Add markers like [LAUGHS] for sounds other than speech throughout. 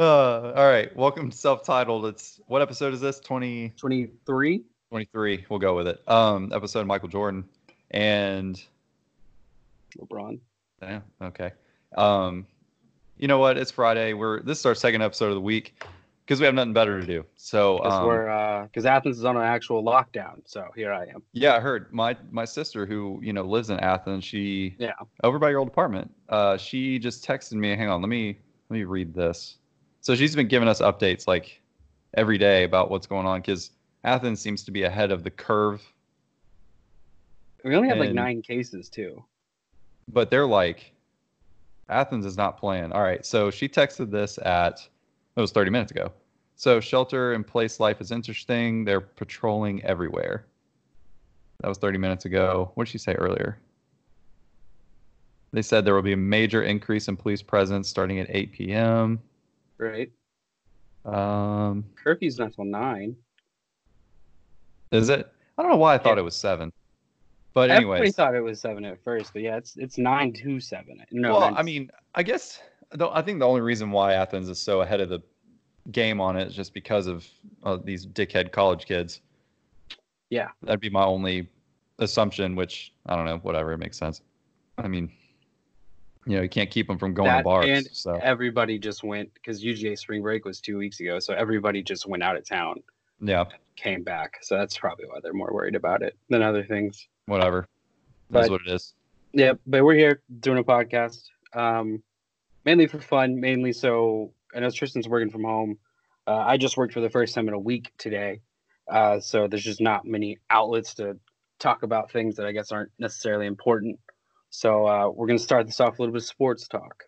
Uh, all right. Welcome to self-titled. It's what episode is this? 20, 23. 23. We'll go with it. Um, episode Michael Jordan and LeBron. yeah, okay. Um, you know what? It's Friday. We're this is our second episode of the week because we have nothing better to do. So Because um, we're uh, because Athens is on an actual lockdown. So here I am. yeah, I heard my my sister who you know lives in Athens. She Yeah. over by your old apartment. Uh, she just texted me. Hang on, let me let me read this. So she's been giving us updates like every day about what's going on because Athens seems to be ahead of the curve, We only have like nine cases too. but they're like Athens is not playing. All right, so she texted this at it was 30 minutes ago. So shelter in place life is interesting. They're patrolling everywhere. That was 30 minutes ago. What did she say earlier? They said there will be a major increase in police presence starting at 8 p.m. Right. Um, Curfew's not till nine. is it? I don't know why I thought Yeah. it was seven. But Everybody anyways, thought it was seven at first, but yeah, it's it's nine to seven. No, well, I mean, I guess though I think the only reason why Athens is so ahead of the game on it is just because of uh, these dickhead college kids. Yeah. that'd be my only assumption. Which I don't know. Whatever, it makes sense. I mean, you know, you can't keep them from going to That bars. and so everybody just went because UGA spring break was two weeks ago, so everybody just went out of town, yeah, came back. So that's probably why they're more worried about it than other things. whatever. That's But- what it is. Yeah, but we're here doing a podcast, um, mainly for fun, mainly so I know Tristan's working from home. Uh, I just worked for the first time in a week today, uh, so there's just not many outlets to talk about things that I guess aren't necessarily important. So uh, we're gonna start this off a little bit of sports talk.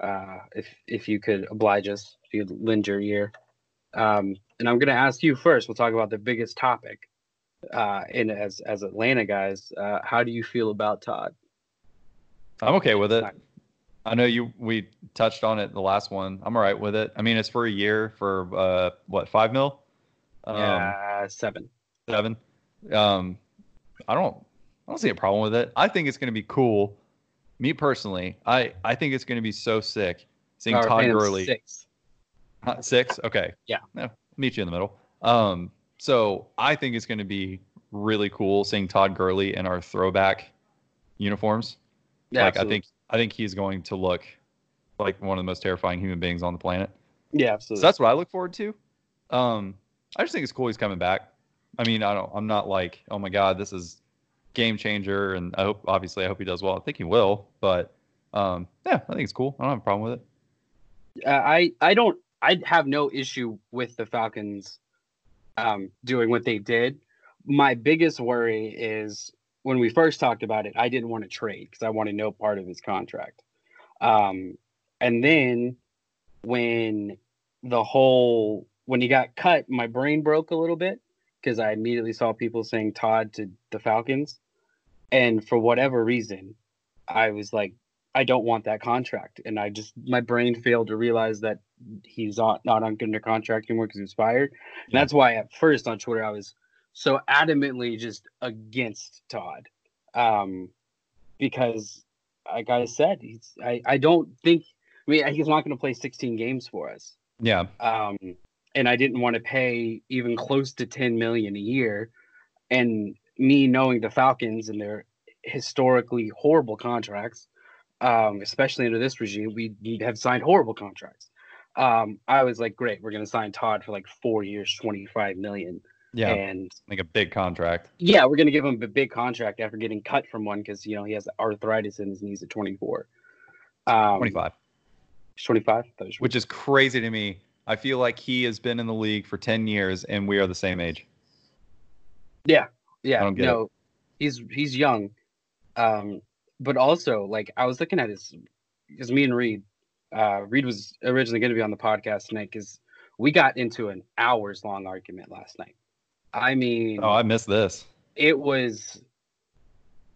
Uh, if if you could oblige us, if you'd lend your ear, um, and I'm gonna ask you first. We'll talk about the biggest topic. Uh, and as as Atlanta guys, uh, how do you feel about Todd? I'm okay with it. I know you. We touched on it the last one. I'm all right with it. I mean, it's for a year for uh, what five mil? Um, Yeah, seven. seven. Um, I don't. I don't see a problem with it. I think it's going to be cool. Me personally, I I think it's going to be so sick seeing Todd Gurley. Six. Huh, Six. Okay. Yeah. meet you in the middle. Um, so I think it's going to be really cool seeing Todd Gurley in our throwback uniforms. Yeah, like I think I think he's going to look like one of the most terrifying human beings on the planet. Yeah, So absolutely. that's what I look forward to. Um, I just think it's cool he's coming back. I mean, I don't. I'm not like, oh my god, this is game changer, and I hope obviously I hope he does well. I think he will, but um, yeah, I think it's cool. I don't have a problem with it. Uh, I I don't I have no issue with the Falcons um, doing what they did. My biggest worry is when we first talked about it, I didn't want to trade because I wanted no part of his contract. Um, and then when the whole when he got cut, my brain broke a little bit because I immediately saw people saying Todd to the Falcons, and for whatever reason, I was like, I don't want that contract, and I just my brain failed to realize that he's not not on under contract anymore because he was fired. And that's why at first on Twitter I was so adamantly just against Todd, um, because like I said, he's I I don't think I mean he's not going to play 16 games for us. Yeah, um, and I didn't want to pay even close to 10 million a year. And me knowing the Falcons and their historically horrible contracts, um, especially under this regime, we have signed horrible contracts. Um, I was like, great, we're going to sign Todd for like four years, 25 million. yeah, And like a big contract. yeah, we're going to give him a big contract after getting cut from one because, you know, he has arthritis in his knees at 24. Um, 25, 25? Which is crazy to me. I feel like he has been in the league for 10 years, and we are the same age. Yeah, yeah. I don't get no, he's he's young, um, but also like I was looking at his because me and Reed, uh, Reed was originally going to be on the podcast tonight because we got into an hours long argument last night. I mean, Oh, I missed this. it was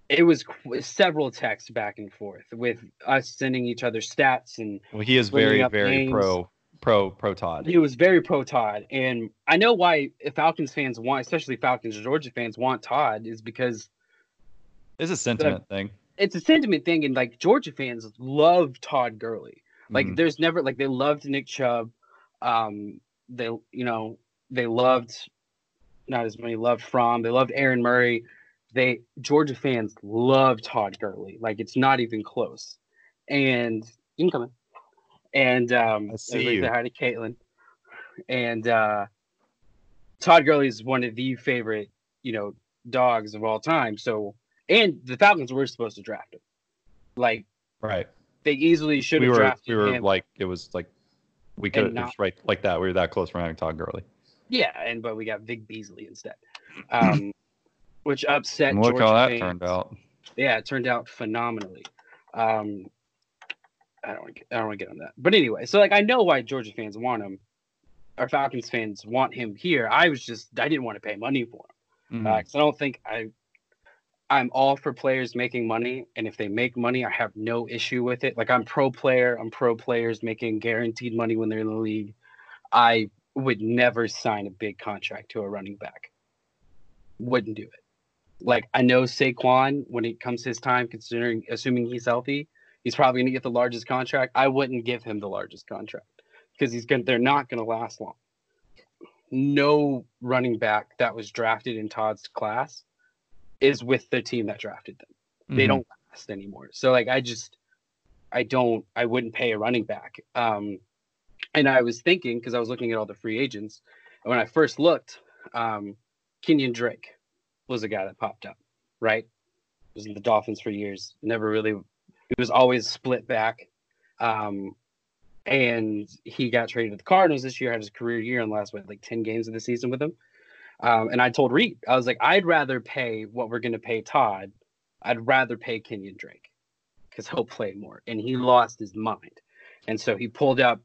it was qu- several texts back and forth with us sending each other stats and Well, he is very, very names. pro, pro, pro Todd. he was very pro Todd, and I know why Falcons fans want, especially Falcons Georgia fans want Todd, is because It's a sentiment thing. it's a sentiment thing, and like Georgia fans love Todd Gurley. Like Mhm. there's never like they loved Nick Chubb. Um, they, you know, they loved not as many loved Fromm. They loved Aaron Murray. They Georgia fans love Todd Gurley. Like it's not even close. And you can come in. And um, I see you. Hi to Caitlin. And uh, Todd Gurley is one of the favorite, you know, dogs of all time. So, and the Falcons were supposed to draft him. Like, Right. they easily should We have drafted we were him. like it was like we could it's right like that. We were that close from having Todd Gurley. yeah, and but we got Vic Beasley instead, um, which upset. And look Georgia how that fans. turned out. Yeah, it turned out phenomenally. Um, I don't want to. I don't want to get on that. But anyway, so like I know why Georgia fans want him. or Falcons fans want him here. I was just I didn't want to pay money for him. Mhm. Uh, I don't think I. I'm all for players making money, and if they make money, I have no issue with it. Like I'm pro player. I'm pro players making guaranteed money when they're in the league. I would never sign a big contract to a running back. Wouldn't do it. Like I know Saquon when it comes his time, considering assuming he's healthy, he's probably going to get the largest contract. I wouldn't give him the largest contract because he's going. They're not going to last long. No running back that was drafted in Todd's class is with the team that drafted them they Mhm. don't last anymore. So like I just I don't I wouldn't pay a running back. Um and I was thinking because I was looking at all the free agents and when I first looked, um Kenyon Drake was a guy that popped up, right? Was in the Dolphins for years. Never really he was always split back. Um and he got traded to the Cardinals this year, had his career year and last what like 10 games of the season with him. Um, and I told Reed, I was like, I'd rather pay what we're going to pay Todd. I'd rather pay Kenyon Drake because he'll play more. And he lost his mind. And so he pulled up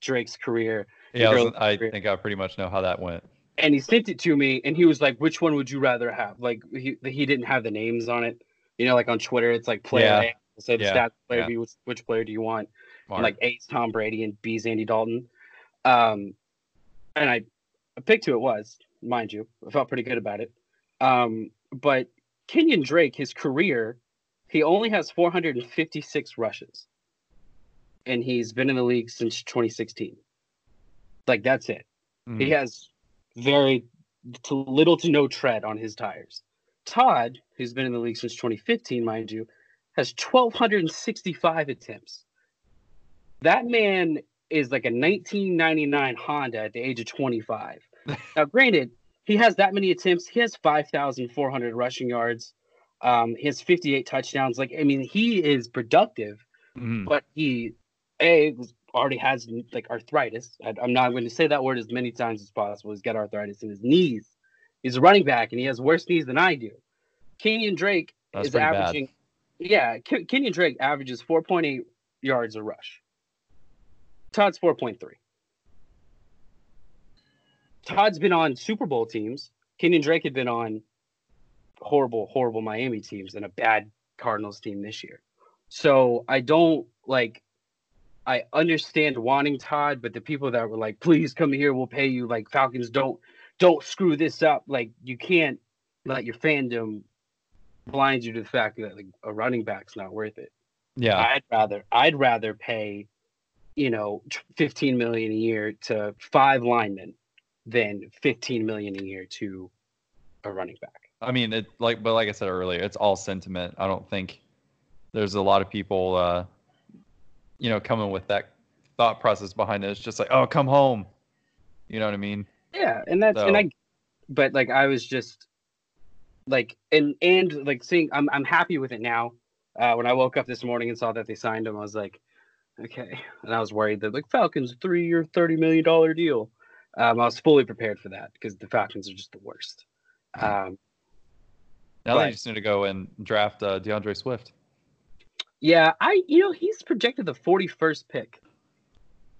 Drake's career Yeah, I, was- I think I pretty much know how that went. and he sent it to me. And he was like, which one would you rather have? Like, he, he didn't have the names on it. You know, like on Twitter, it's like player Yeah. Say the Yeah. stats player Yeah. Which, which player do you want? Like A's Tom Brady and B's Andy Dalton. Um, and I, I picked who it was, mind you. I felt pretty good about it. Um, but Kenyon Drake, his career, he only has 456 rushes, and he's been in the league since 2016. Like that's it. Mhm. He has very to little to no tread on his tires. Todd, who's been in the league since 2015, mind you, has 1,265 attempts. That man is like a 1999 Honda at the age of 25. [LAUGHS] now, granted, he has that many attempts. He has 5,400 rushing yards. Um, he has 58 touchdowns. Like, I mean, he is productive Mhm. but he a already has like arthritis. I, I'm not going to say that word as many times as possible. He's got arthritis in his knees. He's a running back, and he has worse knees than I do. Kenyon Drake That's is averaging bad. Yeah, Ke- Kenyon Drake averages 4.8 yards a rush. Todd's 4.3. Todd's been on Super Bowl teams. Kenyon Drake had been on horrible, horrible Miami teams and a bad Cardinals team this year. So I don't like. I understand wanting Todd, but the people that were like, "Please come here, we'll pay you." Like Falcons, don't don't screw this up. Like you can't let your fandom blind you to the fact that like a running back's not worth it. Yeah. I'd rather I'd rather pay, you know, 15 million a year to five linemen than 15 million a year to a running back. I mean, it like, but like I said earlier, it's all sentiment. I don't think there's a lot of people, uh, you know, coming with that thought process behind it. It's just like, oh, come home. You know what I mean? Yeah, and that's and I, but like I was just like and and like seeing I'm I'm happy with it now. Uh, when I woke up this morning and saw that they signed him, I was like, okay. And I was worried that like Falcons three year thirty million dollar deal. Um, I was fully prepared for that because the Falcons are just the worst. Um, Now they just need to go and draft uh, DeAndre Swift. yeah, I you know he's projected the forty first pick.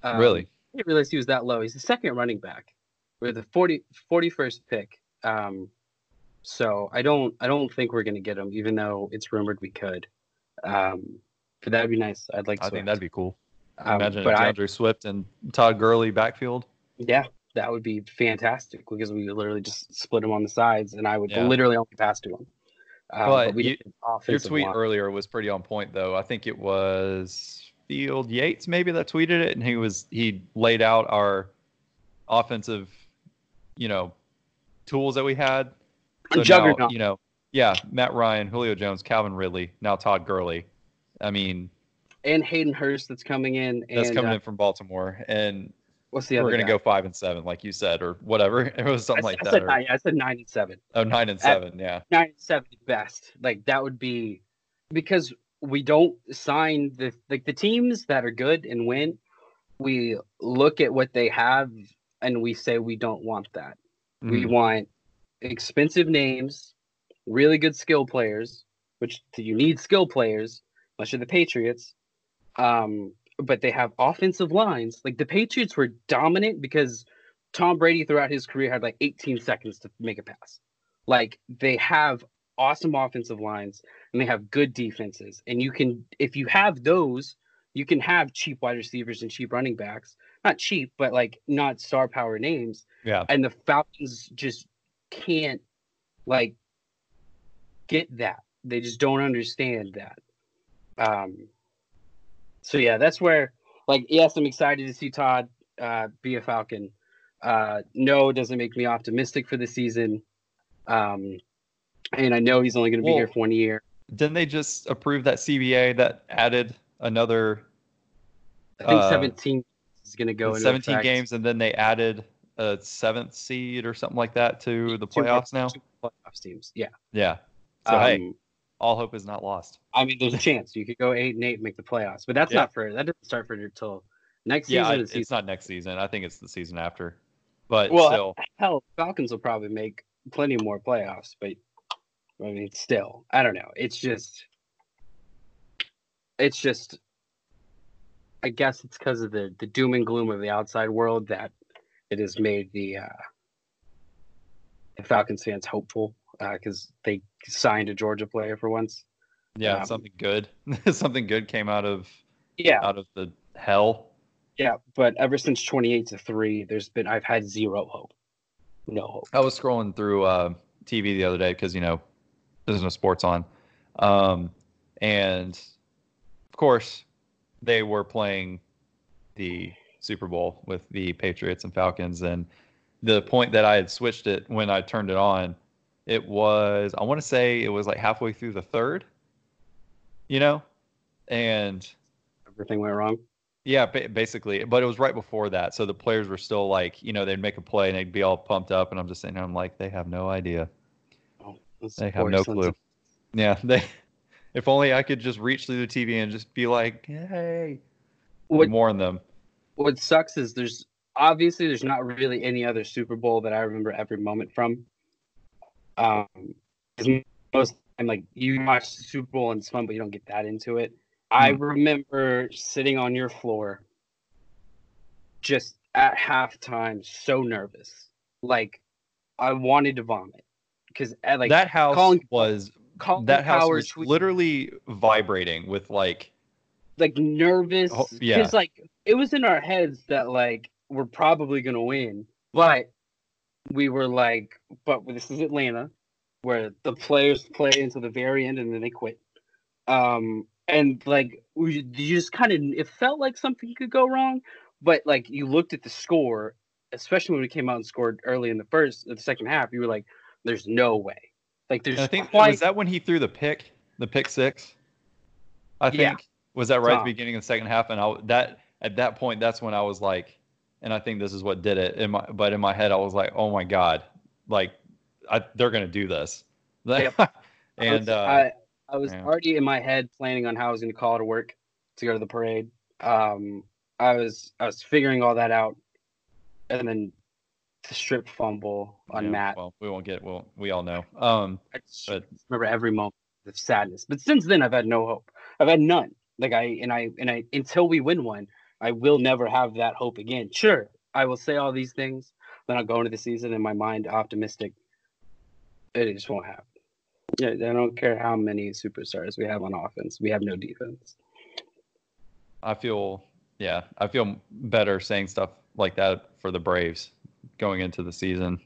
Um, really? I didn't realize he was that low. He's the second running back with the 40, 41st pick. Um, so I don't I don't think we're gonna get him, even though it's rumored we could. Um, but that'd be nice. I'd like. To I think that'd be cool. Um, Imagine but I, Swift and Todd Gurley backfield. yeah, that would be fantastic because we literally just split him on the sides, and I would Yeah. literally only pass to him. Um, But we you- Your tweet line. earlier was pretty on point, though. I think it was Field Yates maybe that tweeted it, and he was he laid out our offensive, you know, tools that we had. A juggernaut. Now, you know, yeah, Matt Ryan, Julio Jones, Calvin Ridley, now Todd Gurley. I mean, and Hayden Hurst that's coming in. And, that's coming uh, in from Baltimore, and What's the other we're gonna guy? go five and seven, like you said, or whatever. [LAUGHS] It was something s- like I that. said or- nine. I said nine and seven. oh, nine and seven, yeah. Nine and seven best. Like that would be because we don't sign the like the teams that are good and win. We look at what they have and we say we don't want that. We Mhm. want expensive names, really good skill players, which you need skill players, much you're the Patriots. Um, but they have offensive lines. Like the Patriots were dominant because Tom Brady throughout his career had like 18 seconds to make a pass. Like they have awesome offensive lines and they have good defenses. And you can, if you have those, you can have cheap wide receivers and cheap running backs. Not cheap, but like not star power names Yeah. and the Falcons just can't like get that. They just don't understand that. Um so yeah, that's where like yes, I'm excited to see Todd uh be a Falcon. Uh no, it doesn't make me optimistic for the season. Um and I know he's only gonna be Well, here for one year. Didn't they just approve that CBA that added another I think uh, 17 is gonna go into 17 effect. games, and then they added a seventh seed or something like that to the playoffs now? two playoffs teams. Yeah. Yeah. So hey, Um, all hope is not lost. I mean, there's a chance you could go eight and eight and make the playoffs, but that's Yeah. not for that doesn't start for until next Yeah, season. The it's season. not next season. I think it's the season after. But Well, still, Hell, Falcons will probably make plenty more playoffs, but I mean, still, I don't know. It's just, it's just, I guess it's because of the the doom and gloom of the outside world that it has made the uh, the Falcons fans hopeful because they signed a Georgia player for once. yeah, um, something good. [LAUGHS] something good came out of Yeah, out of the hell. Yeah, but ever since 28 to 3, there's been I've had zero hope. No hope. I was scrolling through uh, TV the other day because you know there's no sports on, um, and of course they were playing the Super Bowl with the Patriots and Falcons, and the point that I had switched it when I turned it on, it was I want to say it was like halfway through the third, you know, and Everything went wrong. yeah, basically, but it was right before that, so the players were still like, you know, they'd make a play and they'd be all pumped up, and I'm just sitting there, I'm like, they have no idea. Oh, They have no clue. of- Yeah, [LAUGHS] they. If only I could just reach through the TV and just be like, "Hey," What warn them. What sucks is there's obviously there's not really any other Super Bowl that I remember every moment from. Um, most time, like you watch the Super Bowl and it's fun, but you don't get that into it. I Hmm. remember sitting on your floor, just at halftime, so nervous, like I wanted to vomit because like that house Colin- was Colin that house was tweeted- literally vibrating with like, like nervous Oh, because yeah. like it was in our heads that like we're probably gonna win, but we were like, but this is Atlanta, where the players play until the very end and then they quit. Um, and like we you just kind of it felt like something could go wrong, but like you looked at the score, especially when we came out and scored early in the first, the second half, you were like, "There's no way." Like there's and I think quite was that when he threw the pick, the pick six. I think Yeah. was that right at the beginning of the second half, and I that at that point that's when I was like, and I think this is what did it. In my but in my head I was like, oh my god, like I, they're gonna do this. [LAUGHS] Yep. and I uh, was, I, I was yeah. already in my head planning on how I was going to call to work to go to the parade. Um, I was I was figuring all that out, and then the strip fumble on yeah, Matt. Well, we won't get. Well, we all know. Um, I but remember every moment of sadness. But since then, I've had no hope. I've had none. Like I and I and I until we win one, I will never have that hope again. Sure, I will say all these things, then I'll go into the season in my mind optimistic. It just won't happen. Yeah, I don't care how many superstars we have on offense. We have no defense. I feel, yeah, I feel better saying stuff like that for the Braves going into the season,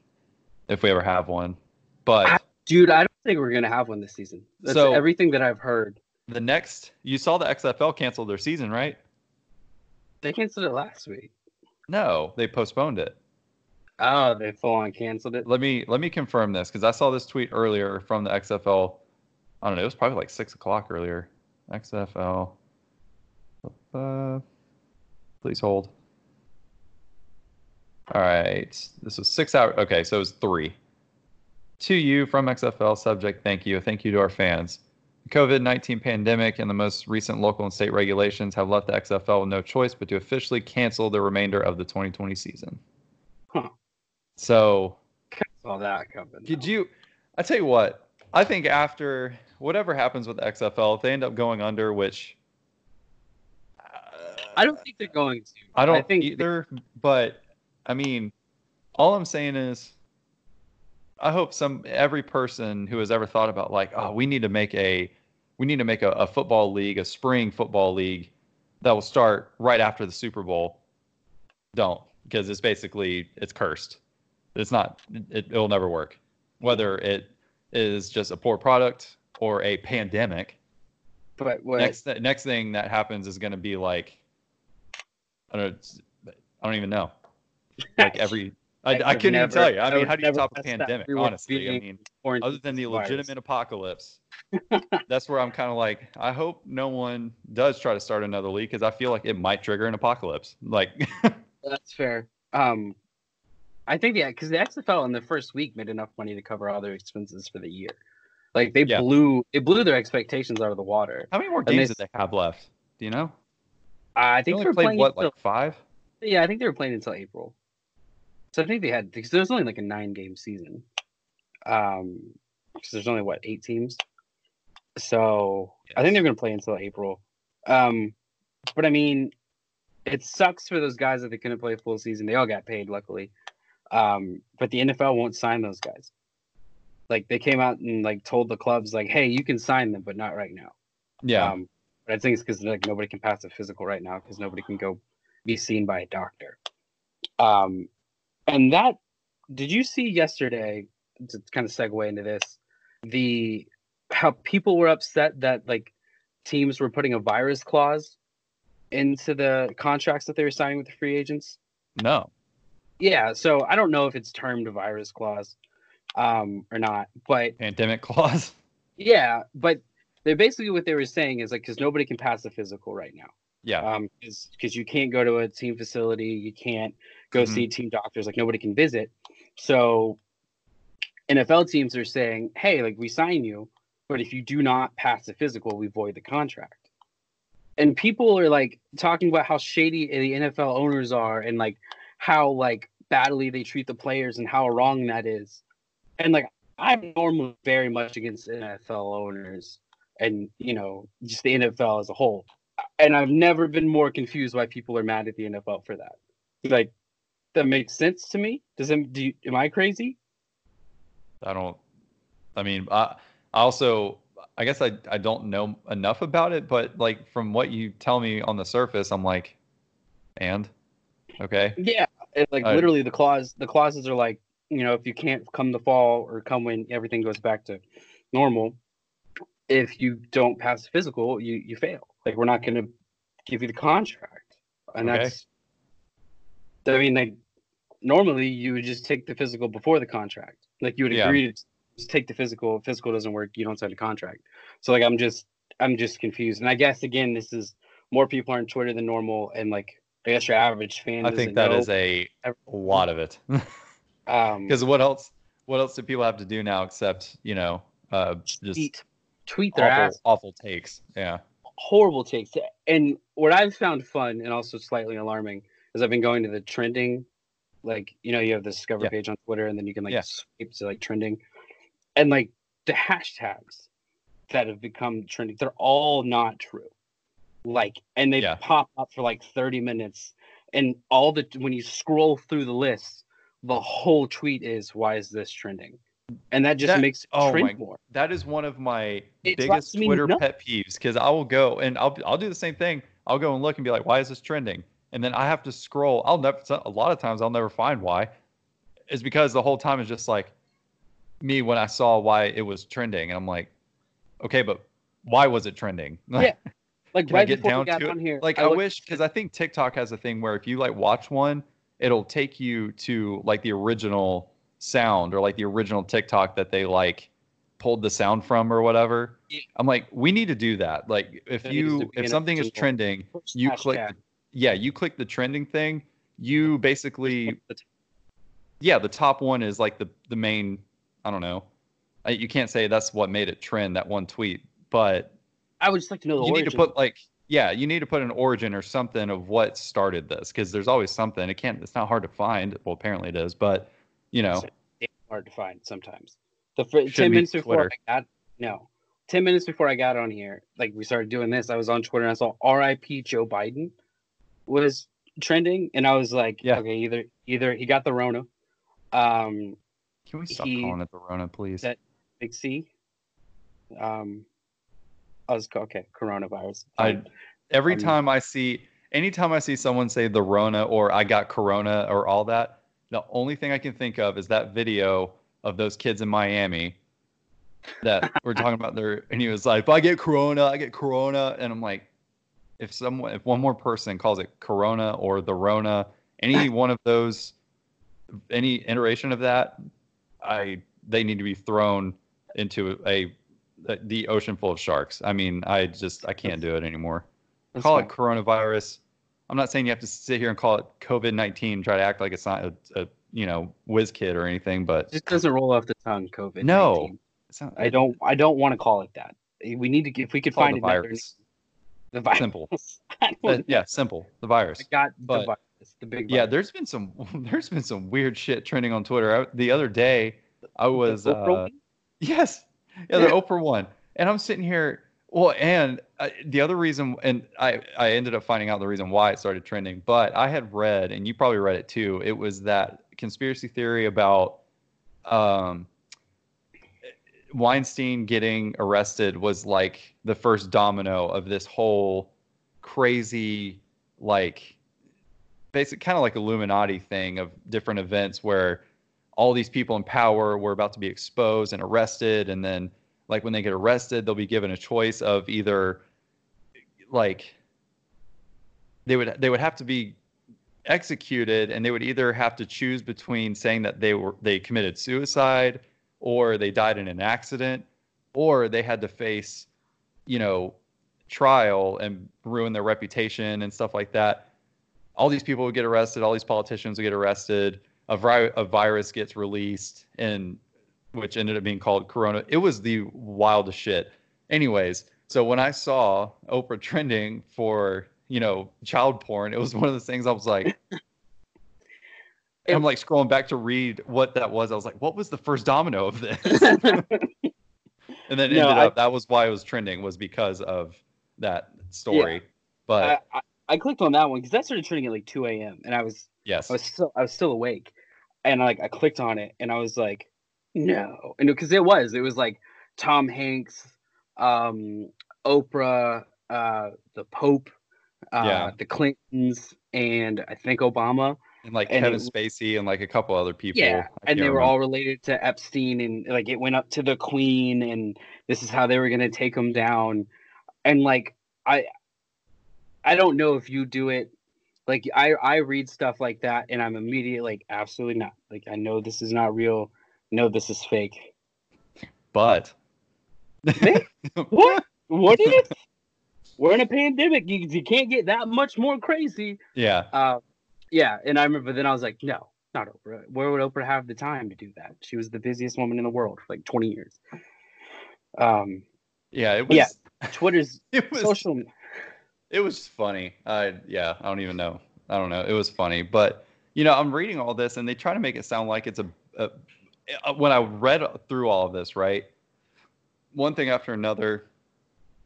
if we ever have one. But Dude, I don't think we're gonna have one this season. That's So- everything that I've heard. the next, you saw the XFL cancel their season, right? They canceled it last week. No, they postponed it. Oh, they full on canceled it. Let me let me confirm this because I saw this tweet earlier from the XFL. I don't know. It was probably like six o'clock earlier. XFL. Uh, please hold. All right. This was six hours. Okay, so it was three. To you from XFL subject, thank you. Thank you to our fans. COVID 19 pandemic and the most recent local and state regulations have left the XFL with no choice but to officially cancel the remainder of the 2020 season. Huh. So, Saw that coming. did you? I tell you what, I think after whatever happens with the XFL, if they end up going under, which I don't think they're going to. I don't think either, but I mean, all I'm saying is, I hope some every person who has ever thought about like, oh, we need to make a, we need to make a, a football league, a spring football league, that will start right after the Super Bowl. Don't because it's basically it's cursed. It's not. It, it'll never work. Whether it is just a poor product or a pandemic, But what? next th- next thing that happens is going to be like I don't know, I don't even know. Like every I, I couldn't never- even tell you. I I mean, how do you top a pandemic? Honestly, I mean, other than the virus. legitimate apocalypse, [LAUGHS] that's where I'm kind of like, I hope no one does try to start another league because I feel like it might trigger an apocalypse. Like, [LAUGHS] That's fair. Um, I think yeah, because the XFL in the first week made enough money to cover all their expenses for the year. Like they Yeah. blew it blew their expectations out of the water. how many more games they- did they have left? Do you know? I think only they were played playing what, until, like five? yeah, I think they were playing until April. So I think they had because there's only like a nine game season. Um, because there's only what eight teams. So I think they're gonna play until April. Um, but I mean, it sucks for those guys that they couldn't play a full season. They all got paid, luckily. Um, but the NFL won't sign those guys. Like they came out and like told the clubs like, "Hey, you can sign them, but not right now." Yeah. Um, but I think it's because like nobody can pass a physical right now because nobody can go be seen by a doctor. Um, and that did you see yesterday? To kind of segue into this, the how people were upset that like teams were putting a virus clause into the contracts that they were signing with the free agents. no. Yeah, so I don't know if it's termed a virus clause um, or not, but Pandemic [LAUGHS] clause. yeah, but they basically what they were saying is like because nobody can pass a physical right now. Yeah. um because you can't go to a team facility you can't go Mhm. see team doctors like nobody can visit so nfl teams are saying hey like we sign you but if you do not pass the physical we void the contract and people are like talking about how shady the nfl owners are and like how like badly they treat the players and how wrong that is and like i'm normally very much against nfl owners and you know just the nfl as a whole and I've never been more confused why people are mad at the NFL for that. Like, that makes sense to me. Does it? Do you, am I crazy? I don't. I mean, I, I also, I guess I, I don't know enough about it, but like from what you tell me on the surface, I'm like, and, okay, Yeah, it's like Uh, literally the clause. The clauses are like, you know, if you can't come the fall or come when everything goes back to normal, if you don't pass the physical, you you fail. Like, we're not going to give you the contract, and Okay. that's. I mean, like, normally you would just take the physical before the contract. Like, you would Yeah. agree to just take the physical. If physical doesn't work, you don't sign a contract. So, like, I'm just, I'm just confused. And I guess again, this is more people are on Twitter than normal, and like, I guess your average fan. I think that know. is a lot of it. [LAUGHS] um, Because what else? What else do people have to do now except you know, uh, just tweet, tweet their awful, ass awful takes? Yeah. horrible takes. And what I've found fun and also slightly alarming is I've been going to the trending, like you know, you have the discover Yeah. page on Twitter, and then you can like Yeah. swipe to like trending, and like the hashtags that have become trending, they're all not true. Like, and they Yeah. pop up for like thirty minutes, and all the when you scroll through the list, the whole tweet is why is this trending, and that just That- makes it oh trend my- more. That is one of my It biggest Twitter pet peeves because I will go and I'll I'll do the same thing. I'll go and look and be like, why is this trending? And then I have to scroll. I'll never. A lot of times I'll never find why. Is because the whole time is just like me when I saw why it was trending, and I'm like, okay, but why was it trending? [LAUGHS] Yeah, Like Can I get down to it? here, Like I, looked- wish because I think TikTok has a thing where if you like watch one it'll take you to like the original sound or like the original TikTok that they like pulled the sound from or whatever. Yeah. I'm like, we need to do that. Like if you if something is trending, you click. Yeah, you click the trending thing, you basically yeah, the top one is like the the main. I don't know. You can't say that's what made it trend that one tweet, but I would just like to know the you need to put like yeah, you need to put an origin or something of what started this because there's always something. It can't. It's not hard to find. Well, apparently it is, but you know, It's hard to find sometimes. The fir- ten Shouldn't be minutes before I got no, ten minutes before I got on here, like we started doing this, I was on Twitter and I saw R.I.P. Joe Biden was trending, and I was like, Yeah. okay, either either he got the Rona, um, can we stop he- calling it the Rona, please? that- Big C, um, I was okay, coronavirus. I every Um, time I see anytime I see someone say the Rona or I got Corona or all that, the only thing I can think of is that video of those kids in Miami that we're talking about there and he was like, if I get Corona, I get Corona. And I'm like, if someone if one more person calls it Corona or the Rona, any [LAUGHS] one of those any iteration of that, I they need to be thrown into a, a the ocean full of sharks. I mean, I just I can't do it anymore That's call fine. it coronavirus. I'm not saying you have to sit here and call it COVID 19, try to act like it's not a, a you know whiz kid or anything, but It just doesn't roll off the tongue. COVID. No. not, I don't. I don't want to call it that. We need to. If we could it find another virus. The virus. Simple. [LAUGHS] Uh, yeah, simple. The virus. I got but- the virus. The big Yeah, there's been some [LAUGHS] there's been some weird shit trending on Twitter. I, the other day, I was uh? Yes. Yeah, the [LAUGHS] Oprah one. And I'm sitting here. Well, and uh, the other reason, and I, I ended up finding out the reason why it started trending, but I had read, and you probably read it too. It was that conspiracy theory about um, Weinstein getting arrested was like the first domino of this whole crazy, like, basic kind of like Illuminati thing of different events where all these people in power were about to be exposed and arrested and then like when they get arrested they'll be given a choice of either like they would they would have to be executed and they would either have to choose between saying that they were they committed suicide or they died in an accident or they had to face you know trial and ruin their reputation and stuff like that. All these people would get arrested all these politicians would get arrested a, vi- a virus gets released and which ended up being called corona. It was the wildest shit. Anyways so when i saw oprah trending for you know child porn it was one of those things i was like and i'm like scrolling back to read what that was i was like what was the first domino of this [LAUGHS] and then No, ended I- up that was why it was trending was because of that story but I, I, I clicked on that one because that started trending at like 2 a.m. and I was yes I was still I was still awake, and like I clicked on it and I was like, no, and because it was it was like Tom Hanks, um, Oprah, uh, the Pope, uh, Yeah. the Clintons, and I think Obama. And like and kevin it- spacey and like a couple other people Yeah, and they were all related to Epstein, and like it went up to the Queen, and this is how they were gonna take him down, and like I, I don't know if you do it, like I I read stuff like that, and I'm immediately like absolutely not, like I know this is not real, no this is fake. but [LAUGHS] What? What is? We're in a pandemic. You, you can't get that much more crazy. yeah Uh, yeah, and I remember then I was like, no, not Oprah. Where would Oprah have the time to do that? She was the busiest woman in the world for like 20 years. Um, yeah it was Yeah. Twitter's [LAUGHS] it was social. it was funny i yeah i don't even know i don't know it was funny but you know i'm reading all this and they try to make it sound like it's a, a uh, when i read through all of this right one thing after another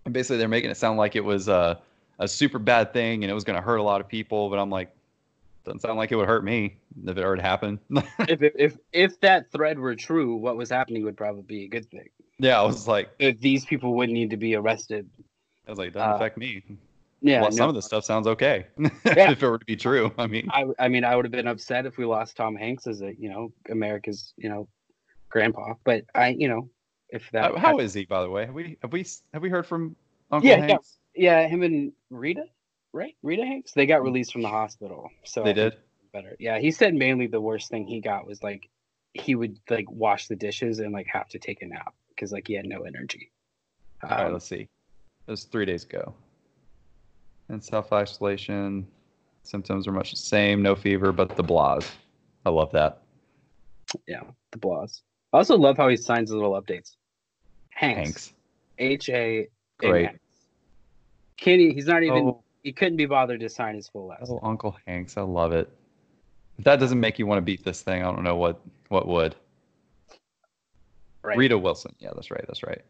and basically they're making it sound like it was a, a super bad thing and it was going to hurt a lot of people but i'm like doesn't sound like it would hurt me if it were to happen if, if if if that thread were true, what was happening would probably be a good thing. yeah i was like If these people wouldn't need to be arrested. i was like it doesn't Uh, affect me Yeah, well no, some of this stuff sounds okay [LAUGHS] Yeah. if it were to be true i mean I I mean I would have been upset if we lost Tom Hanks as a you know America's you know grandpa, but I you know if that How- how is he, by the way? Have we have we have we heard from Uncle Yeah, yeah. Yeah him and Rita right Rita Hanks they got released from the hospital so They did. better. Yeah, he said mainly the worst thing he got was like he would like wash the dishes and like have to take a nap because like he had no energy. All right, Um, let's see. It was three days ago. In self isolation, symptoms are much the same. No fever, but the blahs. I love that. yeah, the blahs. I also love how he signs his little updates. Hanks. Hanks. H A. Great. Can't he's not even. Oh, He couldn't be bothered to sign his full last. oh, Uncle Hanks. I love it. If that doesn't make you want to beat this thing, I don't know what what would. Right. Rita Wilson. Yeah, that's right. That's right.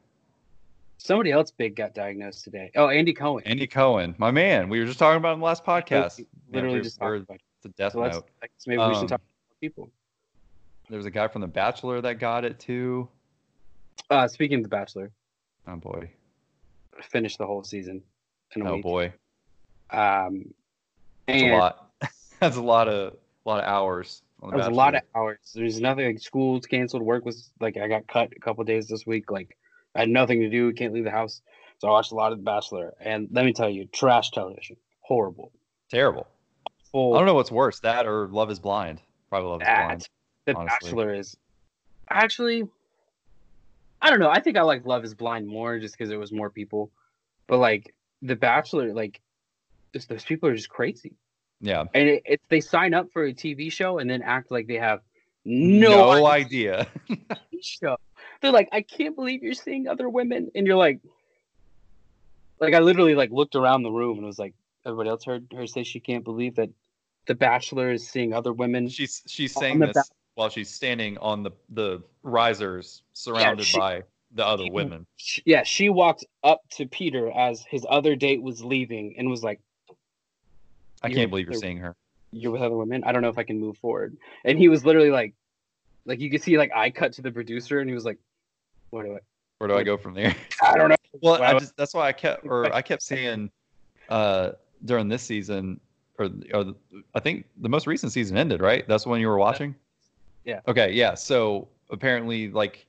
Somebody else big got diagnosed today. Oh, Andy Cohen. Andy Cohen, my man. We were just talking about him last podcast. Literally we're- just talked about. a death So note. like, maybe we Um, should talk about people. There's a guy from The Bachelor that got it too. Uh, speaking of The Bachelor, Oh boy. finished the whole season in a Oh week. boy. Um, That's and a lot. [LAUGHS] That's a lot of a lot of hours. On It was a lot of hours. There's nothing like school's canceled. Work was like I got cut a couple days this week. Like I had nothing to do. Can't leave the house. So I watched a lot of The Bachelor. And let me tell you, trash television. Horrible. terrible. Full I don't know what's worse, that or Love Is Blind. Probably Love Is. Blind. The honestly. Bachelor is actually. I don't know. I think I like Love Is Blind more just because it was more people. But like The Bachelor, like just, those people are just crazy. Yeah. And it, it's they sign up for a TV show and then act like they have no, No, idea. [LAUGHS] show. They're like, I can't believe you're seeing other women, and you're like, like I literally like looked around the room and was like, everybody else heard her say she can't believe that the Bachelor is seeing other women. she's she's saying this while she's standing on the the risers surrounded she- by the other she- women. She- yeah, she walked up to Peter as his other date was leaving and was like, I can't believe you're seeing her. "You're with other women. I don't know if I can move forward." And he was literally like, like you could see like I cut to the producer and he was like, "What do I? Where do I go from there? [LAUGHS] I don't know." Well, I just that's why I kept or I kept seeing uh during this season or, or the- I think the most recent season ended, right? That's the one you were watching? Yeah. Okay, yeah. So apparently like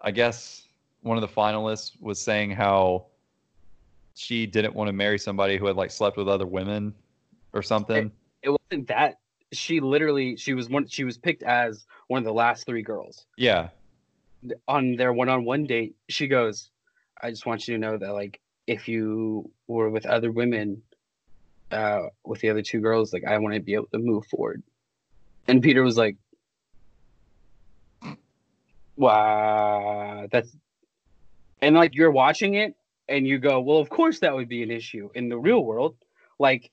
I guess one of the finalists was saying how she didn't want to marry somebody who had like slept with other women or something. It wasn't that. She literally she was one. She was picked as one of the last three girls. Yeah. on their one-on-one date she goes i just want you to know that like if you were with other women uh with the other two girls like i want to be able to move forward and peter was like wow that's and like you're watching it and you go well of course that would be an issue in the real world like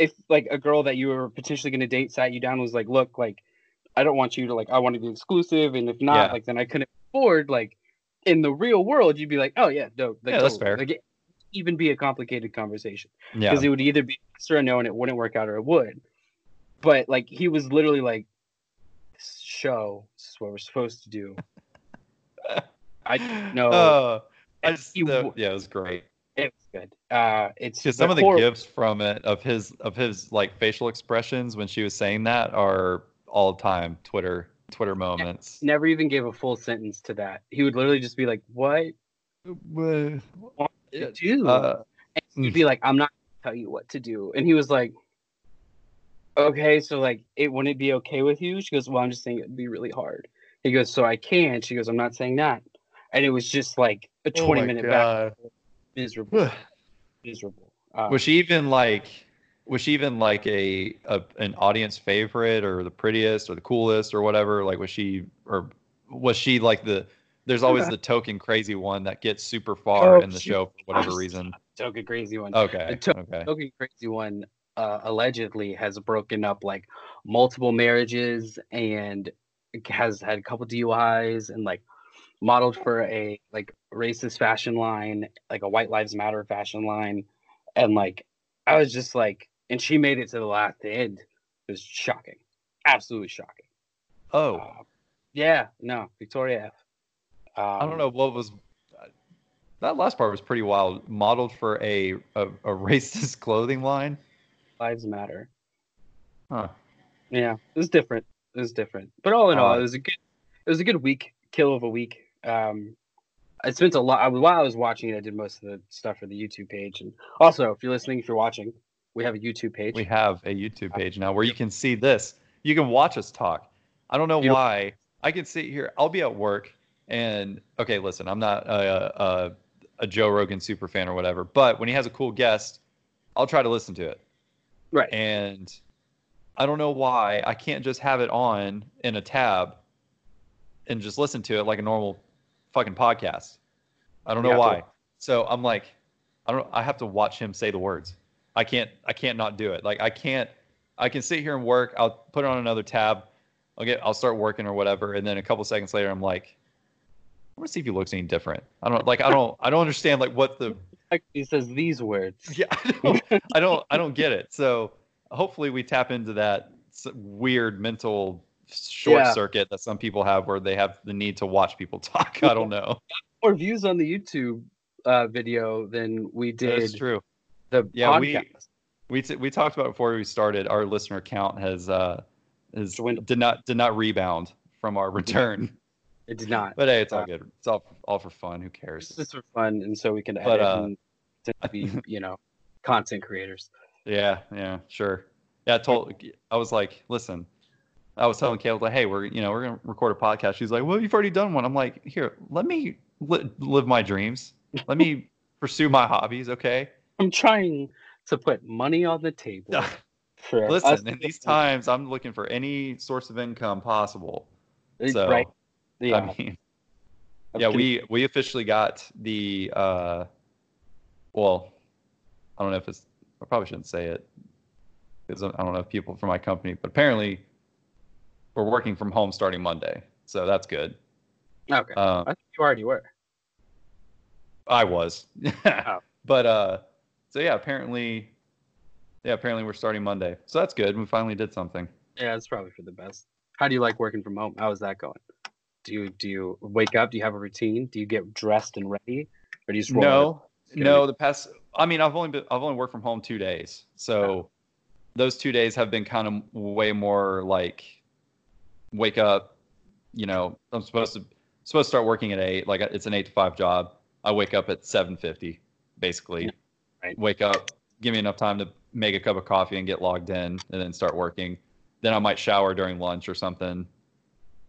if like a girl that you were potentially going to date sat you down and was like look like i don't want you to like i want to be exclusive and if not Yeah. like then i couldn't afford like in the real world you'd be like oh yeah no like, Yeah, that's fair. like it even be a complicated conversation Yeah. because it would either be yes or no and it wouldn't work out or it would but like he was literally like show this is what we're supposed to do [LAUGHS] I know. Uh, I just the- yeah, it was great. It was good. Uh it's just some of the gifs from it of his of his like facial expressions when she was saying that are all time Twitter Twitter moments. never even gave a full sentence to that. He would literally just be like what? Well, to do? Uh, and he'd be like i'm not gonna tell you what to do. And he was like okay so like it wouldn't be okay with you? She goes well i'm just saying it'd be really hard. He goes so i can't?" she goes i'm not saying that. And it was just like a oh 20 my minute back God. Miserable. Miserable. Uh, was she even like was she even like a, a an audience favorite or the prettiest or the coolest or whatever? Like was she or was she like the there's always the token crazy one that gets super far Oh, in the she- show for whatever reason. Token crazy one. Okay The to- okay. token crazy one uh, allegedly has broken up like multiple marriages and has had a couple DUIs and like modeled for a like racist fashion line, like a White Lives Matter fashion line, and like I was just like, and she made it to the last end. It was shocking, absolutely shocking. oh Uh, yeah, no, Victoria F. Um, I don't know what was. That last part was pretty wild. Modeled for a a, a [LAUGHS] racist clothing line. Lives Matter. Huh. Yeah, it was different. It was different, but all in all, Uh, it was a good. It was a good week, kill of a week. Um, I spent a lot I, while I was watching it. I did most of the stuff for the YouTube page, and also if you're listening, if you're watching, We have a YouTube page. We have a YouTube page now where you can see this. You can watch us talk. I don't know You- why. I can sit here. I'll be at work, and okay, listen, I'm not a, a, a Joe Rogan super fan or whatever, but when he has a cool guest, I'll try to listen to it. right. And I don't know why I can't just have it on in a tab and just listen to it like a normal fucking podcast. I don't know You have to- why. So I'm like, I don't. I have to watch him say the words. I can't. I can't not do it. Like I can't. I can sit here and work. I'll put it on another tab. I'll get. I'll start working or whatever, and then a couple seconds later, I'm like, I want to see if he looks any different. I don't like. I don't. I don't understand like what the [LAUGHS] He says these words. yeah, I don't, I don't, I don't get it. So hopefully we tap into that weird mental short Yeah. circuit that some people have, where they have the need to watch people [LAUGHS] talk. I don't know. More views on the YouTube uh, video than we did. That's true. the Yeah, we- podcast. We t- we talked about before we started. Our listener count has uh has did not did not rebound from our [LAUGHS] return. It did not. But hey, it's all Uh, good. It's all all for fun. Who It's cares? just for fun, and so we can edit But, uh, and to be, [LAUGHS] you know, content creators. Yeah, yeah, sure. Yeah, I told I was like, listen, I was telling Caleb like, hey, we're you know we're gonna record a podcast. She's like, well, you've already done one. I'm like, here, let me li- live my dreams. Let me [LAUGHS] pursue my hobbies. Okay. I'm trying to put money on the table us listen, in these times, I'm looking for any source of income possible. So, right? Yeah, I mean, I'm yeah, we we officially got the uh, well, I don't know if it's I probably shouldn't say it because I don't know if people from my company, but apparently we're working from home starting Monday, so that's good. okay. Um, I think you already were. I was, [LAUGHS] Oh. but uh, so yeah, apparently, yeah, apparently we're starting Monday, so that's good. We finally did something. Yeah, it's probably for the best. How do you like working from home? How is that going? Do you do you wake up? Do you have a routine? Do you get dressed and ready, or do you just No, no. The past, I mean, I've only been, I've only worked from home two days, so those two days have been kind of way more like wake up. You know, I'm supposed to supposed to start working at eight. Like it's an eight to five job. I wake up at seven fifty, basically. Yeah, right. Wake up, give me enough time to make a cup of coffee and get logged in, and then start working. Then I might shower during lunch or something,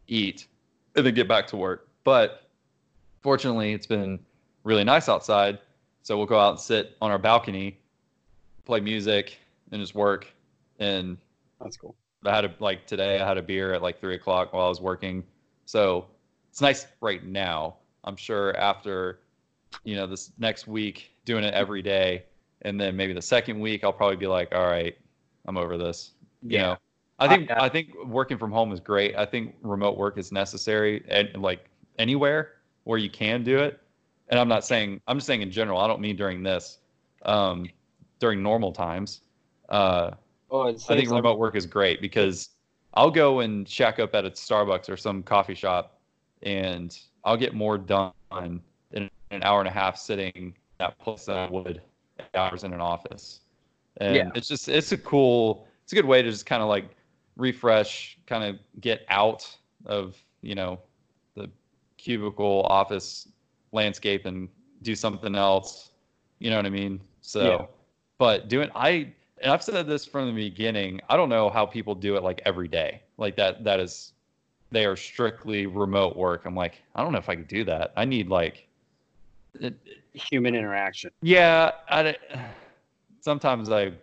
eat, and then get back to work. But fortunately, it's been really nice outside. So we'll go out and sit on our balcony, play music, and just work. And That's cool. I had a like today. I had a beer at like three o'clock while I was working. So it's nice right now. I'm sure after, you know, this next week doing it every day, and then maybe the second week I'll probably be like, all right, I'm over this. You Yeah. know, I think I- I think working from home is great. I think remote work is necessary and like anywhere where you can do it. And I'm not saying I'm just saying in general. I don't mean during this, um, during normal times. Uh, Oh, I think remote um, work is great because I'll go and shack up at a Starbucks or some coffee shop, and I'll get more done in an hour and a half sitting at that place than I would hours in an office. And Yeah. it's just it's a cool it's a good way to just kind of like refresh, kind of get out of you know the cubicle office landscape and do something else. You know what I mean? So, Yeah. but doing I and I've said this from the beginning. I don't know how people do it like every day. Like that that is they are strictly remote work. I'm like, I don't know if I could do that. I need like it, human interaction. yeah, I [SIGHS] sometimes I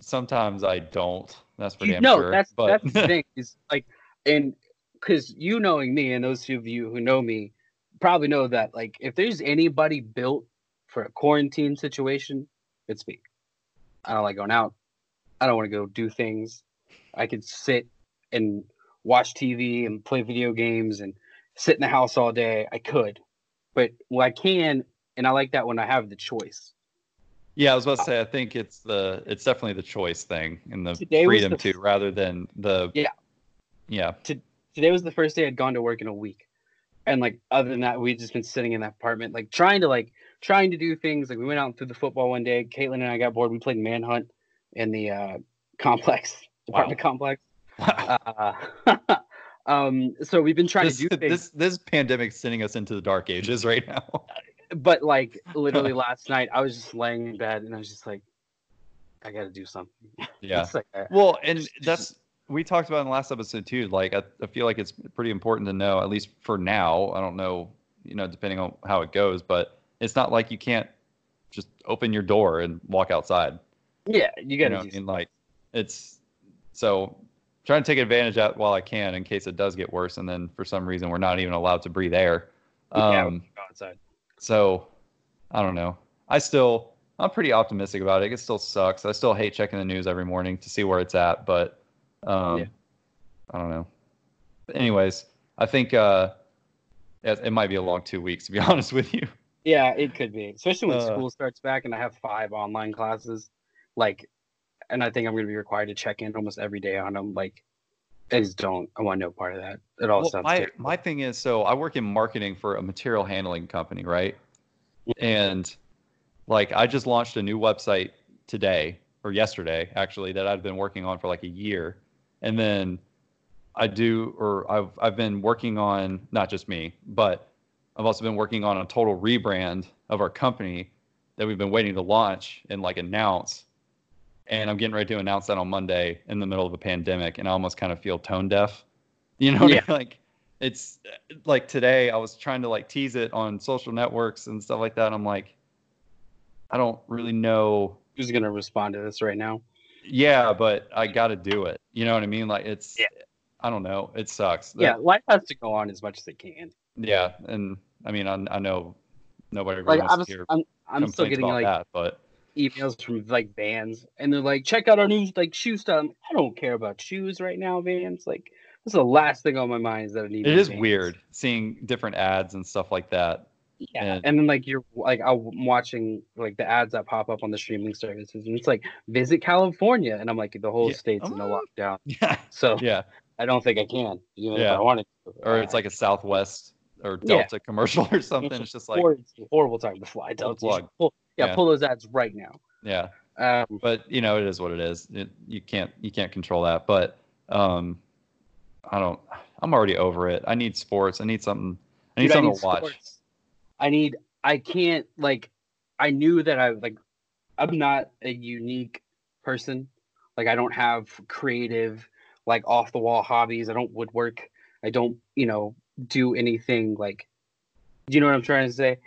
sometimes I don't. That's for damn no, sure. that's but that's the [LAUGHS] thing is like, and because you knowing me and those of you who know me probably know that like if there's anybody built for a quarantine situation, it's me. I don't like going out. I don't want to go do things. I could sit and watch TV and play video games and sit in the house all day. I could, but well, I can, and I like that when I have the choice. Yeah, I was about to uh, say I think it's the it's definitely the choice thing and the Today freedom the to rather than the Yeah. yeah today was the first day I'd gone to work in a week. And like other than that, we'd just been sitting in that apartment, like trying to like trying to do things. Like we went out through the football one day. Caitlin and I got bored. We played manhunt in the uh, complex, apartment complex. Uh, [LAUGHS] um, so we've been trying this, to do things. this this pandemic's sending us into the dark ages right now. [LAUGHS] but like literally last night, I was just laying in bed and I was just like, I got to do something. [LAUGHS] Yeah. Like, Well, and that's we talked about in the last episode too. Like I, I feel like it's pretty important to know, at least for now. I don't know, you know, depending on how it goes, but it's not like you can't just open your door and walk outside. Yeah, you You got to. what do I mean, like it's so trying to take advantage of while I can in case it does get worse, and then for some reason we're not even allowed to breathe air. yeah, Um, go outside. so I don't know. I still I'm pretty optimistic about it. It still sucks. I still hate checking the news every morning to see where it's at, but um Yeah. I don't know. But anyways, I think uh it, it might be a long 2 weeks to be [LAUGHS] honest with you. Yeah, it could be, especially when Uh, school starts back and I have five online classes. Like, and I think I'm going to be required to check in almost every day on them. Like, I just don't. I want no part of that. It all Well, sounds my terrible. my thing is so I work in marketing for a material handling company, right? Mm-hmm. And like I just launched a new website today or yesterday actually that I've been working on for like a year. And then I do or I've I've been working on not just me, but I've also been working on a total rebrand of our company that we've been waiting to launch and like announce. And I'm getting ready to announce that on Monday in the middle of a pandemic and I almost kind of feel tone deaf. You know, I Yeah. mean? [LAUGHS] like it's like today I was trying to like tease it on social networks and stuff like that. I'm like, I don't really know. Who's going to respond to this right now? Yeah, but I got to do it. You know what I mean? Like it's, Yeah. I don't know. It sucks. Yeah, life has to go on as much as it can. Yeah. And I mean, I, I know nobody really Like, wants I'm, to hear I'm, I'm still getting like that, but emails from like Vans, and they're like, "Check out our new like shoe stuff." I don't care about shoes right now, Vans. Like, this is the last thing on my mind is that I need. It is Vans. weird seeing different ads and stuff like that. Yeah, And- and then like you're like I'm watching like the ads that pop up on the streaming services, and it's like visit California, and I'm like the whole Yeah. state's in a Uh, lockdown, [LAUGHS] Yeah. so Yeah. I don't think I can, even Yeah. if I wanted to. Or it's like a Southwest or Yeah. Delta commercial [LAUGHS] or something. It's just like, horrible, horrible time to fly. Don't you plug. Yeah, Yeah. pull those ads right now. yeah. Um, but you know it is what it is it, you can't you can't control that but um i don't i'm already over it i need sports i need something i need Dude, something need to watch sports. I need. I can't like. I knew that I like. I'm not a unique person. Like I don't have creative, like off the wall hobbies. I don't woodwork. I don't, you know, do anything like. Do you know what I'm trying to say?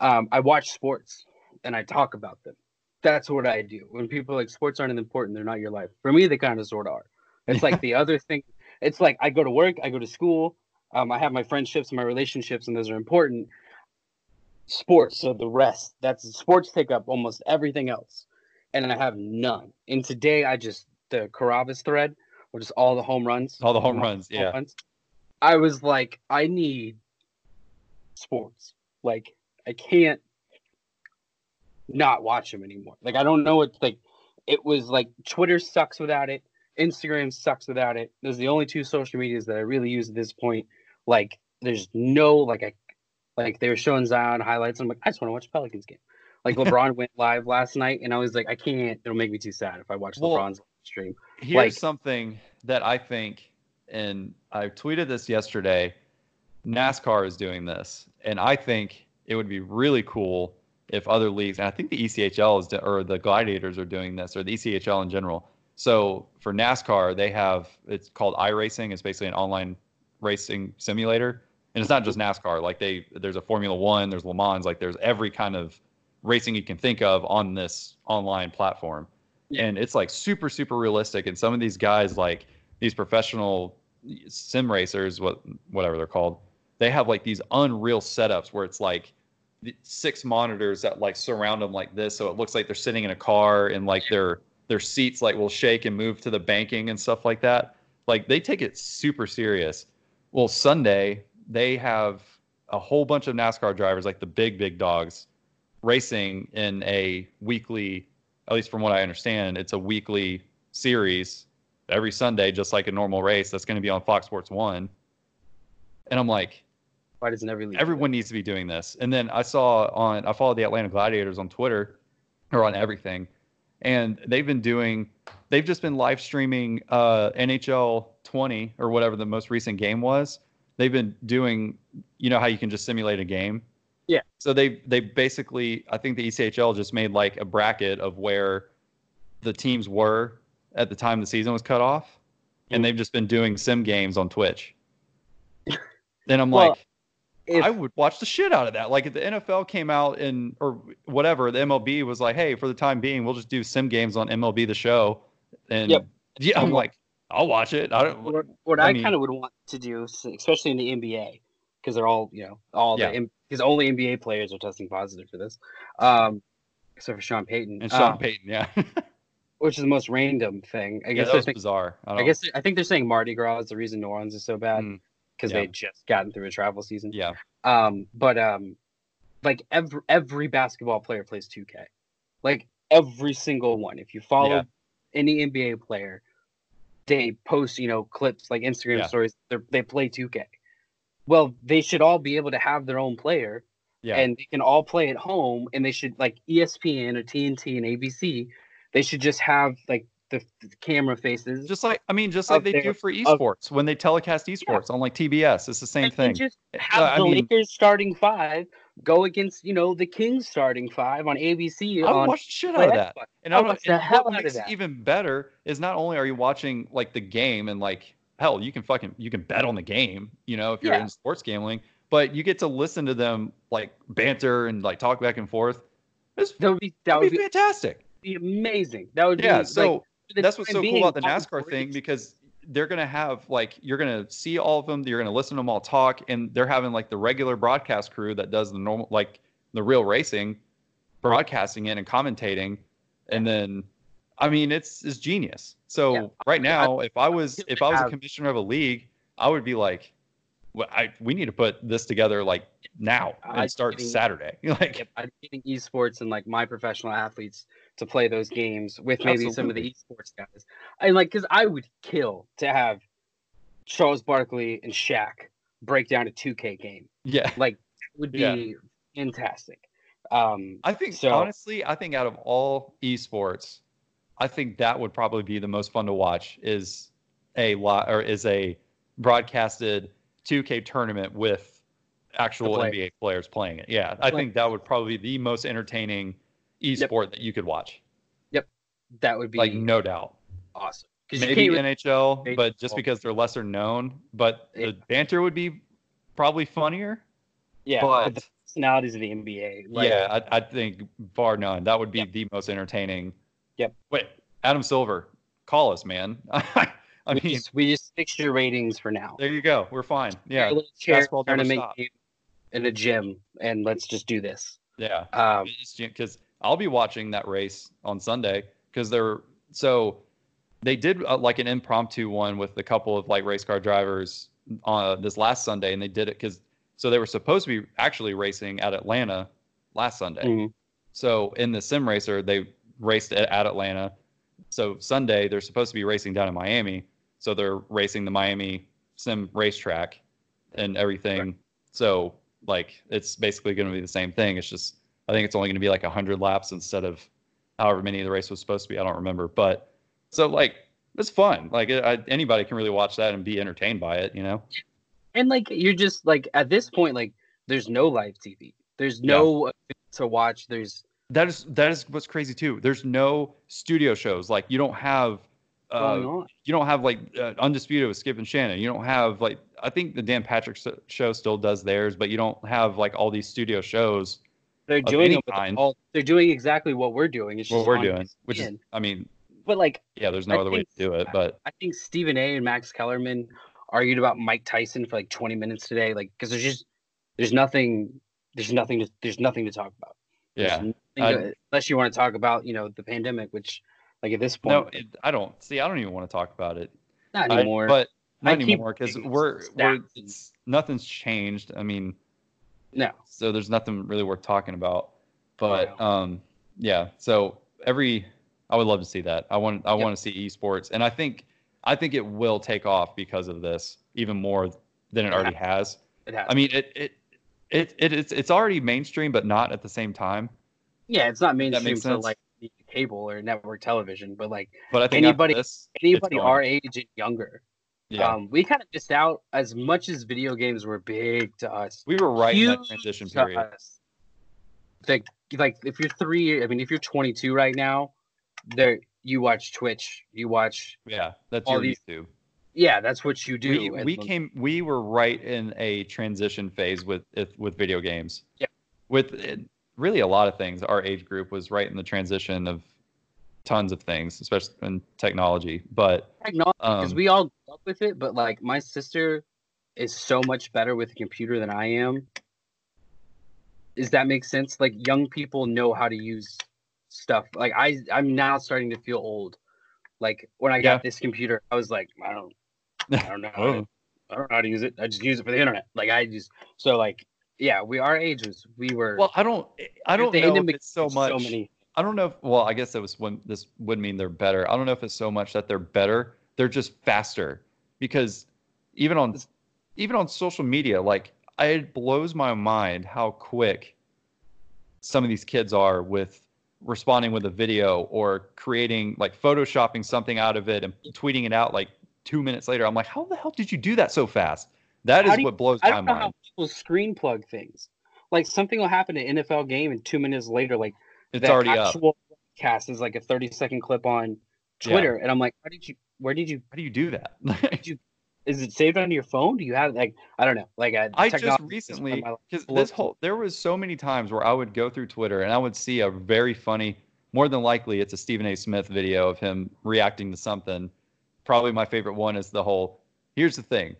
Um, I watch sports and I talk about them. That's what I do. When people are like sports aren't important, they're not your life. For me, they kind of sort of are. It's like the other thing. It's like I go to work, I go to school, um, I have my friendships, and my relationships, and those are important. Sports, so the rest. That's sports take up almost everything else, and I have none. And today, I just the Carabas thread, which is all the home runs, all the home runs home yeah runs. I was like, I need sports. Like, I can't not watch them anymore. Like, I don't know what like. It was like Twitter sucks without it. Instagram sucks without it. Those are the only two social medias that I really use at this point. Like, there's no like I like they were showing Zion highlights. I'm like, I just want to watch Pelicans game. Like [LAUGHS] LeBron went live last night, and I was like, I can't. It'll make me too sad if I watch Well, LeBron's stream. here's like- something that i think and i tweeted this yesterday nascar is doing this and i think it would be really cool if other leagues and i think the echl is do- or the gladiators are doing this or the echl in general. So for nascar they have it's called iRacing. It's basically an online racing simulator. And it's not just nascar. Like they there's a formula one there's le mans like there's every kind of racing you can think of on this online platform. Yeah. and it's like super super realistic. And some of these guys like these professional sim racers what whatever they're called they have like these unreal setups where it's like six monitors that like surround them like this so it looks like they're sitting in a car and like their their seats like will shake and move to the banking and stuff like that. Like they take it super serious. Well sunday they have a whole bunch of nascar drivers like the big big dogs racing in a weekly at least from what i understand it's a weekly series every sunday just like a normal race that's going to be on fox sports 1 and i'm like Why doesn't every league? do everyone needs to be doing this. And then I saw on I followed the Atlanta Gladiators on Twitter or on everything, and they've been doing they've just been live streaming uh, NHL 20 or whatever the most recent game was. They've been doing you know how you can just simulate a game. Yeah. So they they basically I think the ECHL just made like a bracket of where the teams were at the time the season was cut off, and Mm. they've just been doing sim games on Twitch. [LAUGHS] then I'm Well, like, If, I would watch the shit out of that. Like if the NFL came out and or whatever, the MLB was like, hey, for the time being, we'll just do sim games on MLB the show. And Yep. yeah, I'm like, I'll watch it. I don't. what, what I I, mean- kind of would want to do, especially in the NBA, because they're all you know all Yeah. the because only NBA players are testing positive for this, um, except for Sean Payton, And Sean uh, Payton, yeah, [LAUGHS] which is the most random thing. I yeah, guess that they're was think- bizarre. I, don't, I guess I think they're saying Mardi Gras is the reason New Orleans is so bad Mm, because yeah. they just gotten through a travel season. yeah, Um, but um, like every every basketball player plays 2K, like every single one. If you follow Yeah. any NBA player, they post you know clips like Instagram Yeah. stories. They they play 2K. Well, they should all be able to have their own player, yeah, and they can all play at home. And they should like ESPN or TNT and ABC. They should just have like the, the camera faces. just like I mean, just like they do for esports when they telecast esports on like TBS. It's the same and thing. Just Uh, have I the mean- Lakers starting five go against you know the Kings starting five on ABC. I would watch the shit out of that. Xbox. And I I watch the hell out of that. even better is not only are you watching like the game and like hell, you can fucking you can bet on the game, you know, if you're Yeah. in sports gambling, but you get to listen to them like banter and like talk back and forth. It's, That would be that that'd be be, fantastic. be amazing. That would Yeah, be so like, that's what's so cool about the NASCAR thing because they're gonna have like you're gonna see all of them, you're gonna listen to them all talk, and they're having like the regular broadcast crew that does the normal like the real racing, broadcasting it and commentating, and then I mean it's it's genius. So Yeah. right now, if I was if I was a commissioner of a league, I would be like, well, I we need to put this together like now and start think- Saturday. [LAUGHS] like I'm getting esports and like my professional athletes to play those games with maybe some of the esports guys. And like, because I would kill to have Charles Barkley and Shaq break down a 2K game. yeah. Like, it would be Yeah. fantastic. Um, I think So- honestly, I think out of all esports, I think that would probably be the most fun to watch is a lot or is a broadcasted 2K tournament with actual play- NBA players playing it. Yeah, I think that would probably be the most entertaining esport that you could watch. Yep, that would be Like no doubt. awesome. Maybe really- NHL, but just because they're lesser known, but the banter would be probably funnier. yeah, but- the personalities of the NBA. Like, yeah, I, I think bar none. That would be the most entertaining. Yep. Wait, Adam Silver, call us, man. [LAUGHS] I we, mean, just, we just fixed your ratings for now. there you go. We're fine. a Yeah, little chair tournament in a gym, and let's just do this. yeah. Um, Because I'll be watching that race on Sunday because they're so they did uh, like an impromptu one with a couple of like race car drivers on this last Sunday, and they did it because so they were supposed to be actually racing at Atlanta last Sunday. mhm. So in the sim racer, they raced at, at Atlanta. So Sunday, they're supposed to be racing down in Miami. So they're racing the Miami sim racetrack and everything. So like it's basically going to be the same thing. It's just I think it's only going to be like 100 laps instead of however many the race was supposed to be. I don't remember, but so like it's fun. Like I, anybody can really watch that and be entertained by it. You know? and like you're just like at this point, like there's no live TV. There's no event to watch. There's That is that is what's crazy too. There's no studio shows. Like you don't have. Uh, you don't have like uh, undisputed with Skip and Shannon. You don't have like I think the Dan Patrick show still does theirs, but you don't have like all these studio shows. They're doing them, kind. all they're doing exactly what we're doing. It's What we're doing, which is I mean, But like yeah, there's no I other way to do it. But I think Stephen A. and Max Kellerman argued about Mike Tyson for like 20 minutes today, like because there's just there's nothing there's nothing to there's nothing to talk about. Yeah, I- to- unless you want to talk about you know the pandemic, which like at this point no, it, I don't see. I don't even want to talk about it. not I- anymore. but not keep anymore because we're we're nothing's changed. I mean, no, so there's nothing really worth talking about. But Wow. um, yeah. So every I would love to see that. I want I Yep. want to see esports, and I think I think it will take off because of this even more than it already has. it has. I mean, it it it, it it's it's already mainstream, but not at the same time. yeah, it's not mainstream sense. like cable or network television, but like But I think Anybody- this, anybody our age and younger, yeah, um, we kind of missed out as much as video games were big to us. we were right in that transition period. Like, like if you're three, I mean, if you're 22 right now, there you watch Twitch, you watch Yeah, that's All your these- YouTube. yeah, that's what you do. We, we came we were right in a transition phase with with video games. Yeah. With really a lot of things. Our age group was right in the transition of tons of things, especially in technology. But technology because um, we all grew up with it, but like my sister is so much better with a computer than I am. Does that make sense? Like young people know how to use stuff. Like I, I'm now starting to feel old. Like when I got Yeah. this computer, I was like, I don't, I don't know, how to, [LAUGHS] Oh. I don't know how to use it. I just use it for the internet. Like I just so like yeah, we our ages we were. well, I don't I don't know it's so much. So many. I don't know. If, well, I guess that was when this would mean they're better. I don't know if it's so much that they're better. They're just faster because even on even on social media, like it blows my mind how quick some of these kids are with responding with a video or creating like photoshopping something out of it and tweeting it out like two minutes later. I'm like, how the hell did you do that so fast? That is How is do you- what blows I don't know how people screen plug things. Like something will happen in an NFL game, and two minutes later, like It's the already up. actual cast is like a 30 second clip on Yeah. Twitter, and I'm like, how did you? Where did you? How do you do that? [LAUGHS] Is it saved on your phone? Do you have like I don't know, like a I just recently one of my- because this whole there was so many times where I would go through Twitter and I would see a very funny, more than likely it's a Stephen A. Smith video of him reacting to something. Probably my favorite one is the whole. Here's the thing,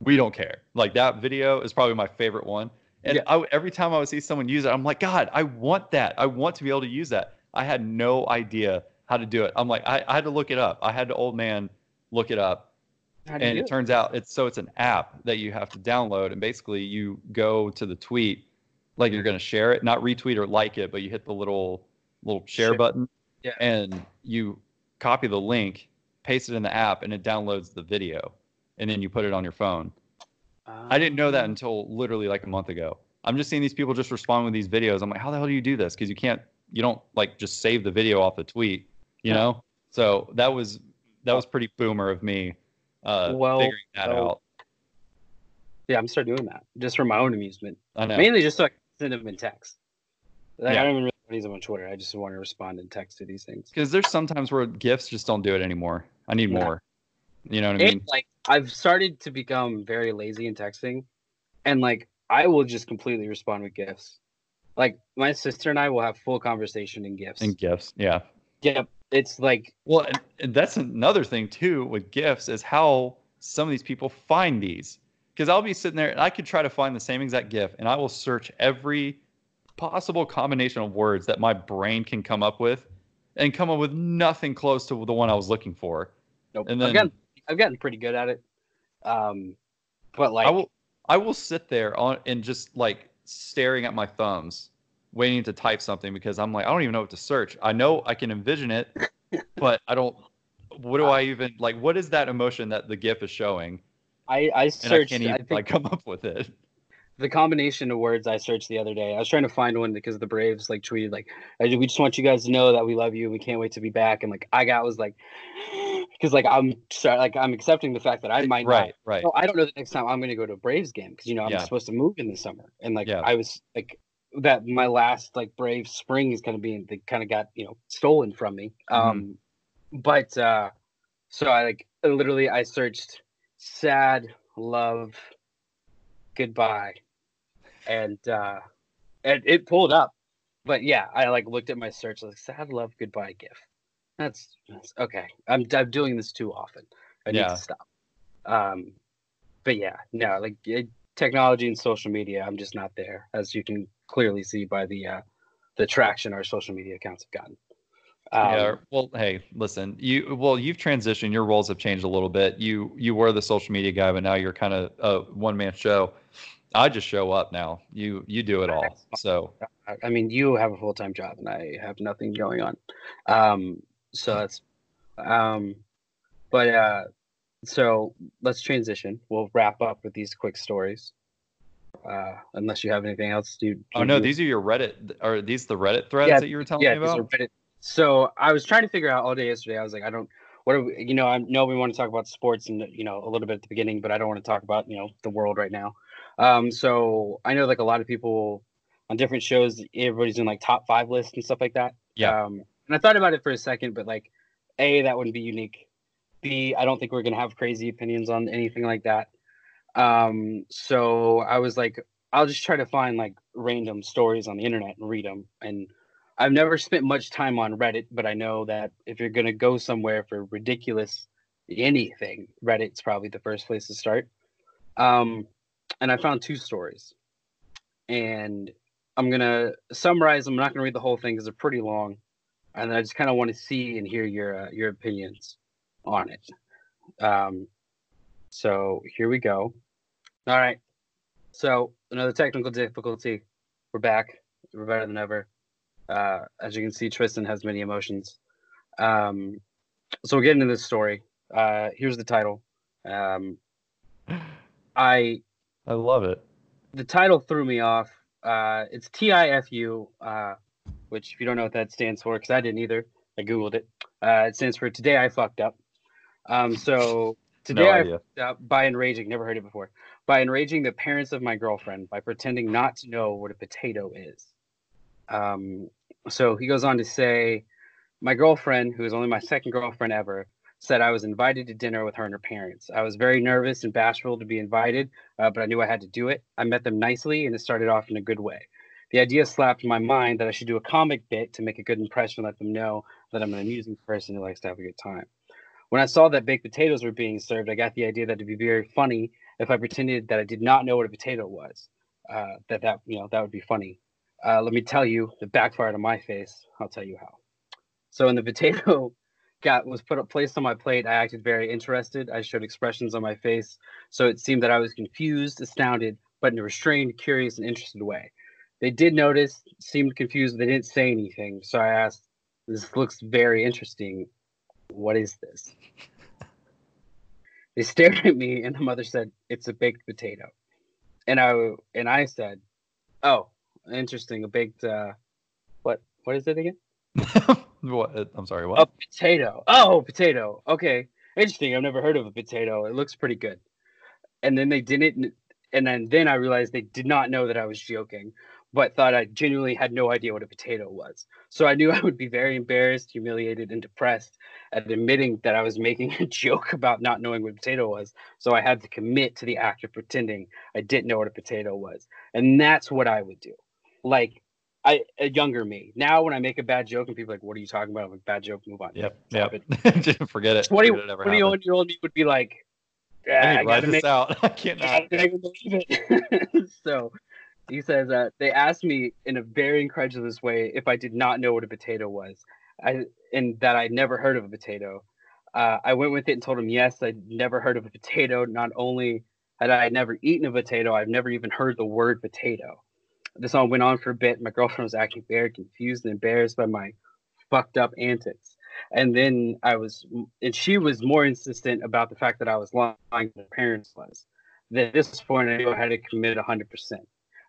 we don't care. Like that video is probably my favorite one. And Yeah. I every time I would see someone use it, I'm like, God, I want that. I want to be able to use that. I had no idea how to do it. I'm like, I, I had to look it up. I had to old man look it up How do you and do it turns out it's so it's an app that you have to download and basically you go to the tweet like you're going to share it not retweet or like it but you hit the little little share Share. button Yeah. and you copy the link paste it in the app and it downloads the video and then you put it on your phone i didn't know that Um, until literally like a month ago i'm just seeing these people just respond with these videos i'm like how the hell do you do this because you can't you don't like just save the video off the tweet you Yeah. know so that was that was pretty boomer of me uh Well, figuring that so- out Yeah, I'm start doing that just for my own amusement, i know mainly just so I can send them in text. Like, Yeah. I don't even really use them on Twitter. I just want to respond in text to these things. because there's sometimes where GIFs just don't do it anymore i need Yeah. more you know what i mean like I've started to become very lazy in texting, and like I will just completely respond with GIFs. Like my sister and I will have full conversation in GIFs. and GIFs yeah Yep, it's like well that's another thing too with GIFs is how some of these people find these because i'll be sitting there and i could try to find the same exact GIF, and i will search every possible combination of words that my brain can come up with and come up with nothing close to the one i was looking for nope. And then- gotten I've gotten pretty good at it. Um, but like I will I will sit there on and just like staring at my thumbs, waiting to type something because I'm like I don't even know what to search. I know I can envision it, [LAUGHS] but I don't. What do I even like? What is that emotion that the GIF is showing? I I And I can't I, even think like come up with it. The combination of words I searched the other day. I was trying to find one because the Braves like tweeted like, "We just want you guys to know that we love you. and We can't wait to be back." And like I got was like, [SIGHS] because like I'm sorry, like I'm accepting the fact that I might Right, not. right. Well, I don't know the next time I'm going to go to a Braves game because you know I'm Yeah. supposed to move in the summer, and like Yeah. I was like that my last like Brave spring is kind of being they kind of got you know stolen from me. Mhm. Um, but uh, so I like literally I searched sad love goodbye and uh and it pulled up but yeah i like looked at my search like sad love goodbye gif that's, that's okay i'm i'm doing this too often i need to stop um but yeah no like it, technology and social media i'm just not there as you can clearly see by the uh the traction our social media accounts have gotten um, yeah. Well, hey, listen. You well, you've transitioned. Your roles have changed a little bit. You you were the social media guy, but now you're kind of a one man show. I just show up now. You you do it all. So I- mean, you have a full time job, and I have nothing going on. Um, so that's, um, but uh, so let's transition. We'll wrap up with these quick stories. Uh, unless you have anything else to. Oh no, these are your Reddit. Are these the Reddit threads Yeah, that you were telling yeah, me these about? are Reddit. So I was trying to figure out all day yesterday. I was like, I don't. What are we, you know? I know we want to talk about sports and you know a little bit at the beginning, but I don't want to talk about you know the world right now. Um, so I know like a lot of people on different shows, everybody's doing like top five lists and stuff like that. Yeah. Um, and I thought about it for a second, but like A, that wouldn't be unique. B, I don't think we're gonna have crazy opinions on anything like that. Um, so I was like, I'll just try to find like random stories on the internet and read them. And I've never spent much time on Reddit, but I know that if you're gonna go somewhere for ridiculous anything, Reddit's probably the first place to start. Um, and I found two stories, and I'm gonna summarize. I'm not gonna read the whole thing because they're pretty long, and I just kind of want to see and hear your uh, your opinions on it. Um, so here we go. All right. So another technical difficulty. We're back. We're better than ever. Uh, as you can see, Tristan has many emotions. Um, so we'll get into this story. Uh, here's the title. Um, I I love it. The title threw me off. Uh, it's TIFU, uh, which if you don't know what that stands for, because I didn't either. I googled it. Uh, it stands for Today I Fucked Up. Um, so [LAUGHS] today No I fucked up by enraging. Never heard it before. By enraging the parents of my girlfriend by pretending not to know what a potato is. Um, so he goes on to say, my girlfriend, who is only my second girlfriend ever, said I was invited to dinner with her and her parents. I was very nervous and bashful to be invited, uh, but I knew I had to do it. I met them nicely, and it started off in a good way. The idea slapped my mind that I should do a comic bit to make a good impression, and let them know that I'm an amusing person who likes to have a good time. When I saw that baked potatoes were being served, I got the idea that it'd be very funny if I pretended that I did not know what a potato was. Uh, that that you know that would be funny. Uh, let me tell you, it backfired on my face. I'll tell you how. So in the potato got was put up placed on my plate, I acted very interested. I showed expressions on my face, so it seemed that I was confused, astounded, but in a restrained, curious, and interested way. They did notice, seemed confused, they didn't say anything. So I asked, "This looks very interesting. What is this?" They [LAUGHS] stared at me, and the mother said, "It's a baked potato," and I and I said, "Oh, interesting, a baked uh, what? What is it again?" [LAUGHS] what? Uh, I'm sorry. What? A potato. Oh, potato. Okay. Interesting. I've never heard of a potato. It looks pretty good. And then they didn't and then then I realized they did not know that I was joking, but thought I genuinely had no idea what a potato was. So I knew I would be very embarrassed, humiliated, and depressed at admitting that I was making [LAUGHS] a joke about not knowing what a potato was. So I had to commit to the act of pretending I didn't know what a potato was. And that's what I would do. Like I a younger me. Now when I make a bad joke and people are like, what are you talking about? I'm like, bad joke, move on. Yep. Stop Yep. [LAUGHS] Just forget it. 20, Forget it ever 21 happened. year old me would be like, I "Ah, I gotta this make out. [LAUGHS] I can't. I believe it. [LAUGHS] so he says uh, they asked me in a very incredulous way if I did not know what a potato was, I and that I'd never heard of a potato. Uh, I went with it and told him yes, I'd never heard of a potato. Not only had I never eaten a potato, I've never even heard the word potato. This all went on for a bit. My girlfriend was acting very confused and embarrassed by my fucked up antics. And then I was, and she was more insistent about the fact that I was lying to her parents was. That this point, I knew I had to commit 100%.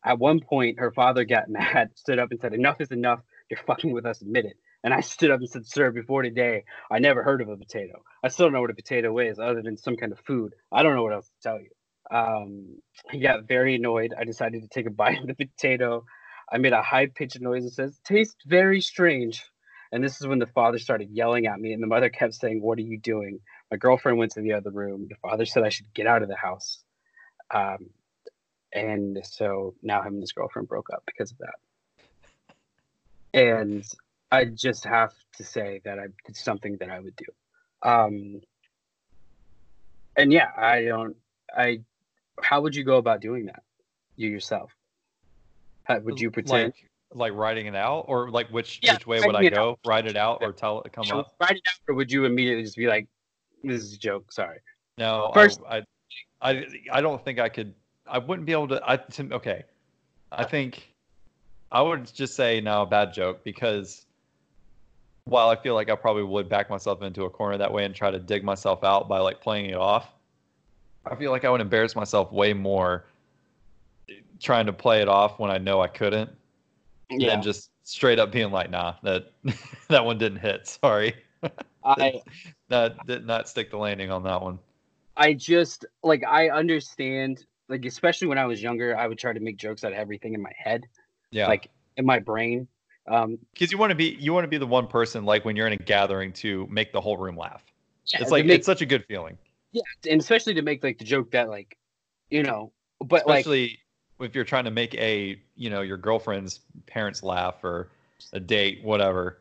At one point, her father got [LAUGHS] mad, stood up and said, Enough is enough. You're fucking with us, admit it. And I stood up and said, Sir, before today, I never heard of a potato. I still don't know what a potato is other than some kind of food. I don't know what else to tell you. Um, he got very annoyed. I decided to take a [LAUGHS] bite of the potato. I made a high pitched noise and says, Tastes very strange. And this is when the father started yelling at me, and the mother kept saying, What are you doing? My girlfriend went to the other room. The father said I should get out of the house. Um, and so now him and his girlfriend broke up because of that. And I just have to say that I did something that I would do. Um, and yeah, I don't. I. How would you go about doing that? You yourself. How, would you pretend? Like, like writing it out, or like which Yeah, which way would I go? Write it out, or tell it to come you up? write it out, or would you immediately just be like, "This is a joke"? Sorry. No, First- I, I, I, I don't think I could. I wouldn't be able to. I to, okay. I think I would just say no, bad joke because while I feel like I probably would back myself into a corner that way and try to dig myself out by like playing it off, I feel like I would embarrass myself way more trying to play it off when I know I couldn't Yeah. than just straight up being like, nah, that [LAUGHS] that one didn't hit. Sorry, [LAUGHS] I that did not stick the landing on that one. I just like I understand like especially when I was younger, I would try to make jokes out of everything in my head, Yeah, like in my brain. Um, Because you want to be you want to be the one person like when you're in a gathering to make the whole room laugh. yeah, It's like make- it's such a good feeling, yeah, and especially to make like the joke that like, you know, but like especially if you're trying to make a you know your girlfriend's parents laugh or a date, whatever.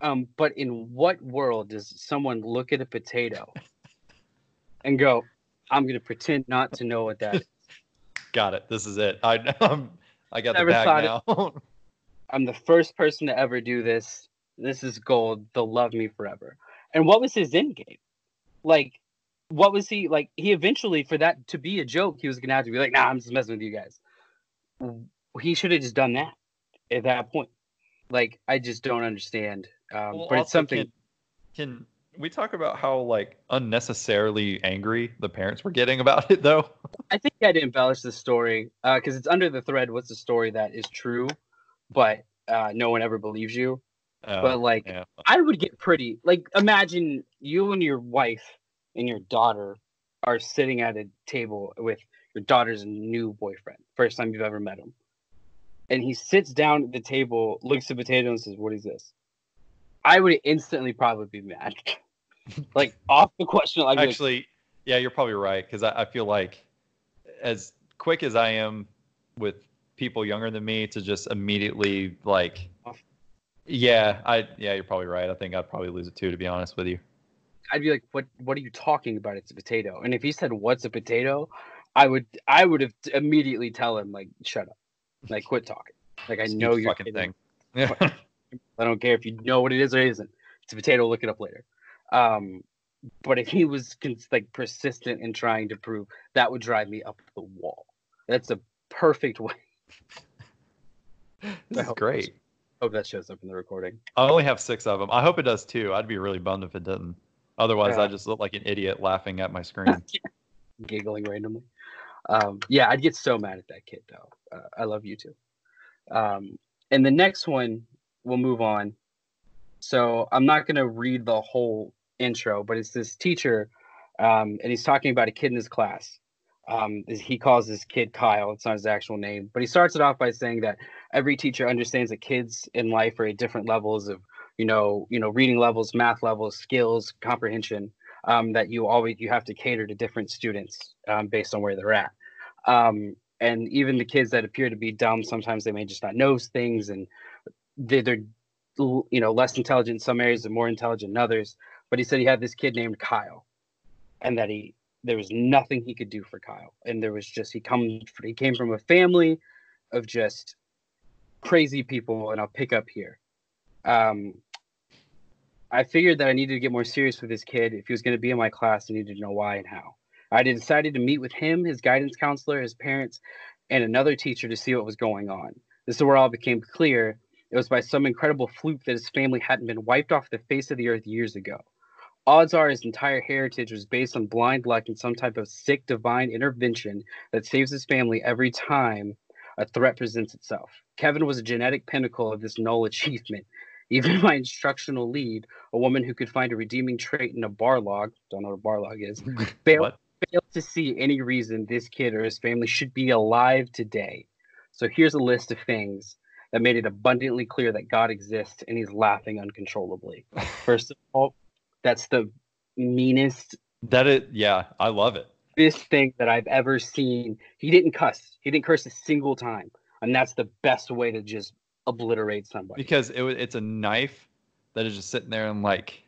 Um, but in what world does someone look at a potato and go, "I'm gonna pretend not to know what that is"? [LAUGHS] Got it. This is it. I [LAUGHS] um, I got the bag now. [LAUGHS] I'm the first person to ever do this. This is gold. They'll love me forever. And what was his end game? Like, what was he like? He eventually, for that to be a joke, he was gonna have to be like, "Nah, I'm just messing with you guys." He should have just done that at that point. Like, I just don't understand. Um, Well, but it's something. Can, can we talk about how like unnecessarily angry the parents were getting about it though? [LAUGHS] I think I had to embellish the story uh because it's under the thread. What's the story that is true, but uh, no one ever believes you. Oh, but like, yeah. I would get pretty like imagine you and your wife and your daughter are sitting at a table with your daughter's new boyfriend, first time you've ever met him. And he sits down at the table, looks at potato and says, What is this? I would instantly probably be mad. [LAUGHS] like off the question, I'd like, Actually, yeah, you're probably right because I, I feel like as quick as I am with people younger than me to just immediately like, yeah, I yeah, you're probably right. I think I'd probably lose it too, to be honest with you. I'd be like, What what are you talking about? It's a potato. And if he said what's a potato, I would I would have immediately tell him like shut up. Like quit talking. Like I Stupid know you're fucking kidding. thing. [LAUGHS] Yeah. I don't care if you know what it is or isn't. It's a potato. Look it up later. Um, but if he was like persistent in trying to prove, that would drive me up the wall. That's a perfect way. That's great. Hope that shows up in the recording. I only have six of them. I hope it does too. I'd be really bummed if it didn't. Otherwise, Yeah. I just look like an idiot laughing at my [LAUGHS] screen. Giggling randomly. Um, yeah, I'd get so mad at that kid though. Uh, I love you too. Um, and the next one, we'll move on. So I'm not gonna read the whole intro, but it's this teacher, um, and he's talking about a kid in his class. Um, he calls this kid Kyle. It's not his actual name, but he starts it off by saying that every teacher understands that kids in life are at different levels of, you know, you know, reading levels, math levels, skills, comprehension. Um, that you always you have to cater to different students um, based on where they're at. Um, and even the kids that appear to be dumb, sometimes they may just not know things, and they, they're you know less intelligent in some areas and more intelligent in others. But he said he had this kid named Kyle, and that he there was nothing he could do for Kyle, and there was just he come he came from a family of just crazy people, and I'll pick up here. Um, I figured that I needed to get more serious with this kid. If he was going to be in my class, I needed to know why and how. I decided to meet with him, his guidance counselor, his parents, and another teacher to see what was going on. This is where all became clear. It was by some incredible fluke that his family hadn't been wiped off the face of the earth years ago. Odds are his entire heritage was based on blind luck and some type of sick divine intervention that saves his family every time a threat presents itself. Kevin was a genetic pinnacle of this null [LAUGHS] achievement. Even [LAUGHS] my instructional lead, a woman who could find a redeeming trait in a bar log, don't know what a bar log is, [LAUGHS] failed, failed to see any reason this kid or his family should be alive today. So here's a list of things that made it abundantly clear that God exists and he's laughing uncontrollably. [LAUGHS] First of all, that's the meanest That it, yeah, I love it. this thing that I've ever seen. He didn't cuss. He didn't curse a single time. And that's the best way to just obliterate somebody. because it it's a knife that is just sitting there and like,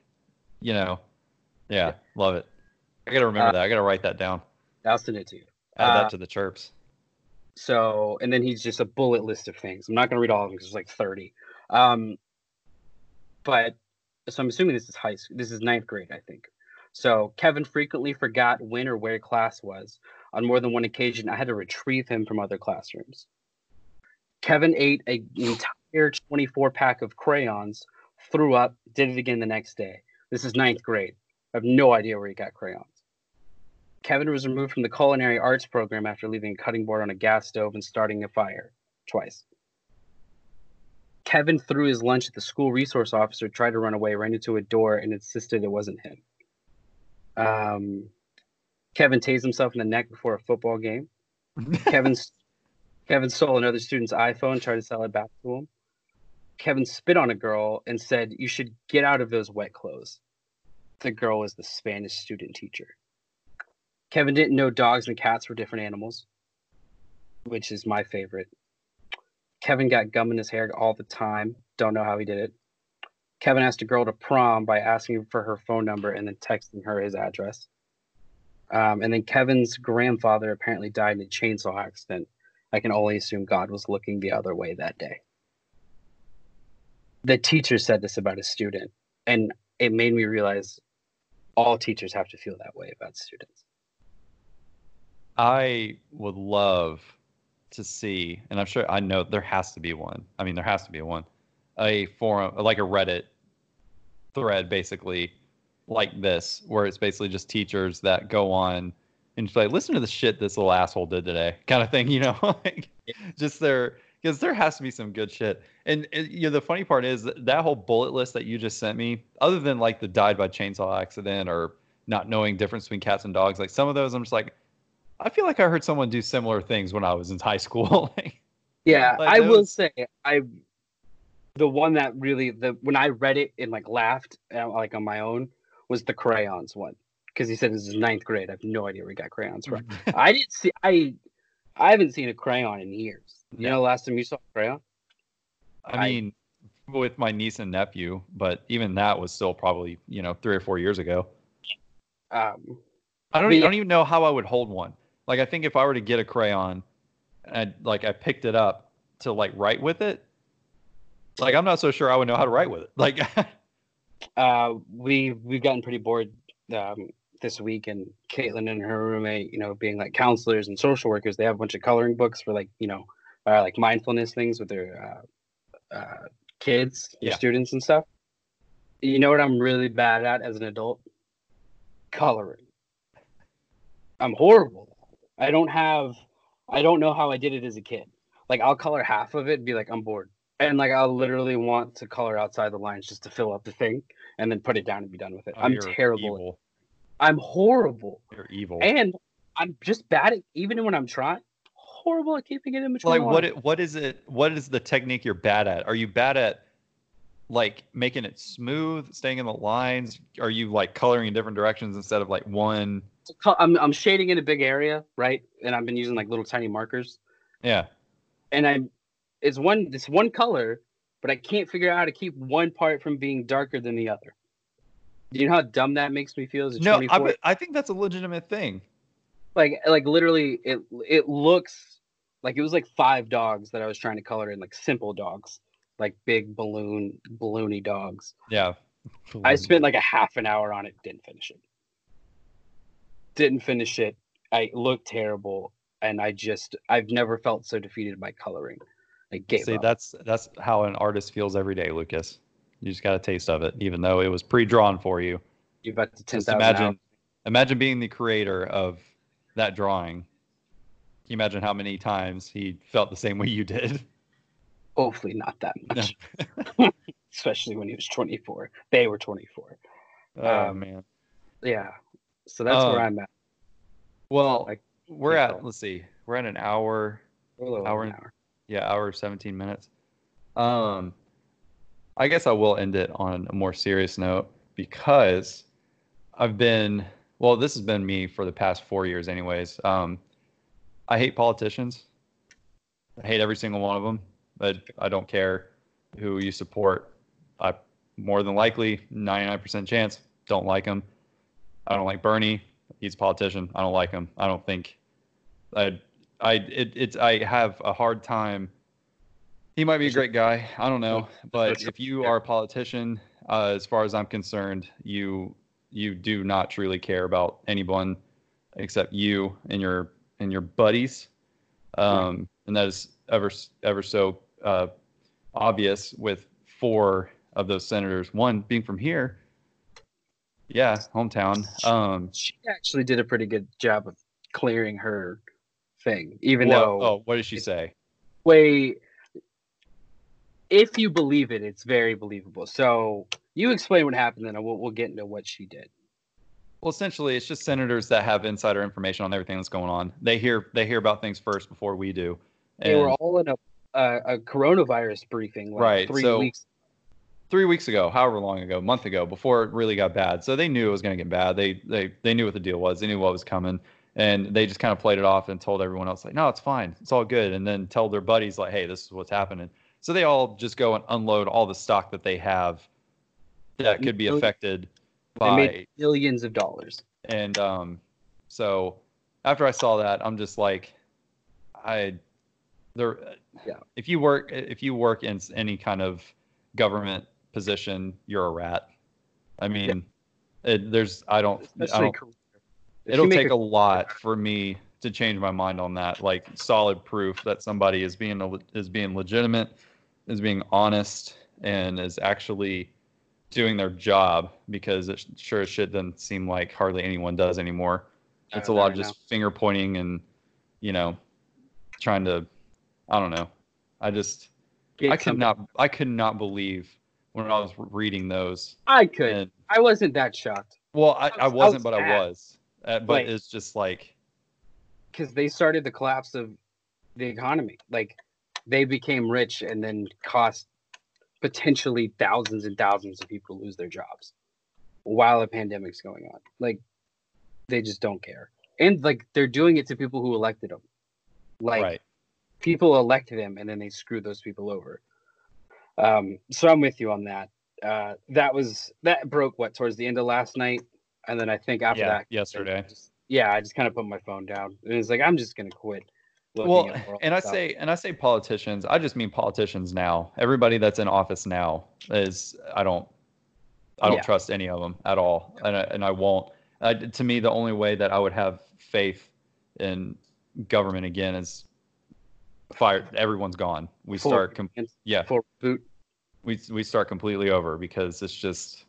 you know, yeah, love it. I gotta remember Uh, that. I gotta write that down. I'll send it to you. Add uh, that to the chirps. So, and then he's just a bullet list of things. I'm not to read all of them because there's like 30. Um, but so I'm assuming this is high school. This is ninth grade, I think. So Kevin frequently forgot when or where class was. On more than one occasion, I had to retrieve him from other classrooms. Kevin ate a- an entire 24 pack of crayons, threw up, did it again the next day. This is ninth grade. I have no idea where he got crayons. Kevin was removed from the culinary arts program after leaving a cutting board on a gas stove and starting a fire twice. Kevin threw his lunch at the school resource officer, tried to run away, ran into a door, and insisted it wasn't him. Um, Kevin tased himself in the neck before a football game. [LAUGHS] Kevin Kevin stole another student's iPhone, tried to sell it back to him. Kevin spit on a girl and said, You should get out of those wet clothes. The girl was the Spanish student teacher. Kevin didn't know dogs and cats were different animals, which is my favorite. Kevin got gum in his hair all the time. Don't know how he did it. Kevin asked a girl to prom by asking for her phone number and then texting her his address. Um, and then Kevin's grandfather apparently died in a chainsaw accident. I can only assume God was looking the other way that day. The teacher said this about a student, and it made me realize all teachers have to feel that way about students. I would love to see, and I'm sure I know there has to be one. I mean, there has to be one, a forum like a Reddit thread, basically like this, where it's basically just teachers that go on and just like listen to the shit this little asshole did today, [LAUGHS] kind of thing, you know, [LAUGHS] like just their because there has to be some good shit. And, and you know, the funny part is that, that whole bullet list that you just sent me, other than like the died by chainsaw accident or not knowing difference between cats and dogs, like some of those, I'm just like, I feel like I heard someone do similar things when I was in [LAUGHS] high school. yeah, like I will say I the one that really the when I read it and like laughed uh, like on my own was the crayons one because he said this is ninth grade. I have no idea where he got crayons from. [LAUGHS] I didn't see I I haven't seen a crayon in years. You Yeah. know, last time you saw a crayon? I I- mean, with my niece and nephew, but even that was still probably you know three or four years ago. Um, I don't. But I don't even know how I would hold one. Like I think if I were to get a crayon, and like I picked it up to like write with it, like I'm not so sure I would know how to write with it. [LAUGHS] Like [LAUGHS] uh, we we've gotten pretty bored um, this week, and Caitlin and her roommate, you know, being like counselors and social workers, they have a bunch of coloring books for like you know, uh, like mindfulness things with their uh, uh, kids, their Yeah. students and stuff. You know what I'm really bad at as an adult? Coloring. I'm horrible. I don't have. I don't know how I did it as a kid. Like I'll color half of it, and be like, I'm bored and like I'll literally want to color outside the lines just to fill up the thing and then put it down and be done with it. oh, I'm terrible. I'm horrible. You're evil. And I'm just bad at even when I'm trying horrible at keeping it in between. like what? It, what is it? What is the technique you're bad at? Are you bad at like making it smooth, staying in the lines? Are you like coloring in different directions instead of like one? I'm I'm shading in a big area, right? And I've been using like little tiny markers. Yeah. And I'm it's one it's one color, but I can't figure out how to keep one part from being darker than the other. Do you know how dumb that makes me feel as a No, 24? I, I think that's a legitimate thing. like like literally it it looks like it was like five dogs that I was trying to color in like simple dogs like big balloon balloony dogs Yeah. I spent like a half an hour on it didn't finish it didn't finish it I looked terrible and I just I've never felt so defeated by coloring I gave See, up that's that's how an artist feels every day, Lucas. You just got a taste of it, even though it was pre-drawn for you. you've got to ten Just imagine, imagine being the creator of that drawing. Can you imagine how many times he felt the same way you did? hopefully not that [LAUGHS] much [LAUGHS] especially when he was 24 they were 24 Oh Um, man. yeah so that's Um, where I'm at Well, like, we're at. Let's see. We're at an hour. hour an hour. Yeah, hour seventeen minutes. Um, I guess I will end it on a more serious note because I've been well. This has been me for the past four years, anyways. Um, I hate politicians. I hate every single one of them. But I don't care who you support. I more than likely, ninety nine percent chance, don't like him. I don't like Bernie. He's a politician. I don't like him. I don't think. I I it, it's I have a hard time. He might be a great guy. I don't know, [LAUGHS] but if you are a politician, uh, as far as I'm concerned, you you do not truly care about anyone except you and your and your buddies, um, and that is ever ever so uh, obvious with four of those senators. One being from here, yeah, hometown. Um, she actually did a pretty good job of clearing her thing, even though oh, what did she say? way if you believe it, it's very believable. So you explain what happened, then we'll we'll get into what she did. Well, essentially, it's just senators that have insider information on everything that's going on. They hear they hear about things first before we do. They were all in a a, a coronavirus briefing like Right, three so- weeks. three weeks ago, however long ago, month ago, before it really got bad. So they knew it was going to get bad. They they they knew what the deal was. They knew what was coming, and they just kind of played it off and told everyone else like, no, it's fine, it's all good, and then tell their buddies like, hey, this is what's happening. So they all just go and unload all the stock that they have that could be affected They by made billions of dollars. and um, so after I saw that, I'm just like, I there. Yeah. If you work, if you work in any kind of government position, you're a rat. I mean, it, there's I don't I don't. career. It'll take a lot for me to change my mind on that. Like solid proof that somebody is being a, is being legitimate, is being honest, and is actually doing their job because it sure as shit doesn't seem like hardly anyone does anymore. It's a lot of just finger pointing and you know trying to I don't know. I just Get I could something- not I could not believe when I was reading those. I could. And I wasn't that shocked well, I, I I was- I wasn't, was but I was. Uh, but Like- it's just like because they started the collapse of the economy. Like they became rich and then cost potentially thousands and thousands of people to lose their jobs while a pandemic's going on. Like they just don't care. And like they're doing it to people who elected them. Like right. people elect them and then they screw those people over. Um, so I'm with you on that. Uh, that was that broke what towards the end of last night, and then I think after Yeah, that, yesterday. just- yeah, I just kind of put my phone down and it's like I'm just gonna quit. Well, and I stuff. say and I say politicians. I just mean politicians now. Everybody that's in office now is I don't I don't Yeah. trust any of them at all, and I, and I won't. Uh, to me, the only way that I would have faith in government again is fire. Everyone's gone. We start. Com- yeah, full boot. we we start completely over because it's just.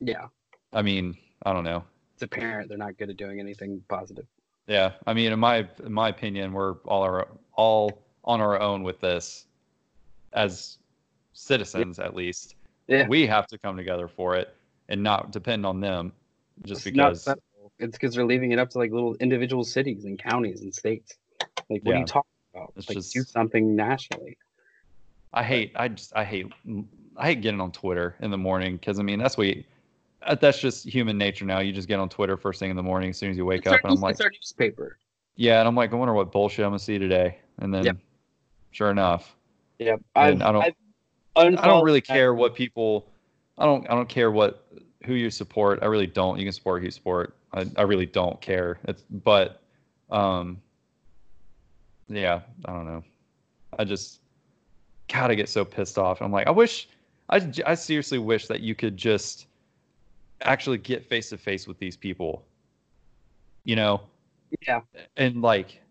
Yeah, I mean, I don't know. it's apparent they're not good at doing anything positive. Yeah, I mean, in my in my opinion, we're all our all on our own with this, as citizens at least. Yeah. We have to come together for it and not depend on them, just It's because. it's because they're leaving it up to like little individual cities and counties and states. Like, what are you talking about? It's like, just- do something nationally. I hate. I just. I hate. I hate getting on Twitter in the morning because I mean that's what. Uh, that's just human nature now. You just get on Twitter first thing in the morning as soon as you wake It's our, up, and I'm like, it's our newspaper. yeah, and I'm like, I wonder what bullshit I'm gonna see today, and then, Yep. sure enough, yeah, I don't- I've I don't really care what people. I don't. I don't care what who you support. I really don't. You can support who you support. I, I really don't care. It's but, um, yeah. I don't know. I just, God, I get so pissed off. I'm like, I wish. I, I seriously wish that you could just actually get face to face with these people. You know, Yeah. and like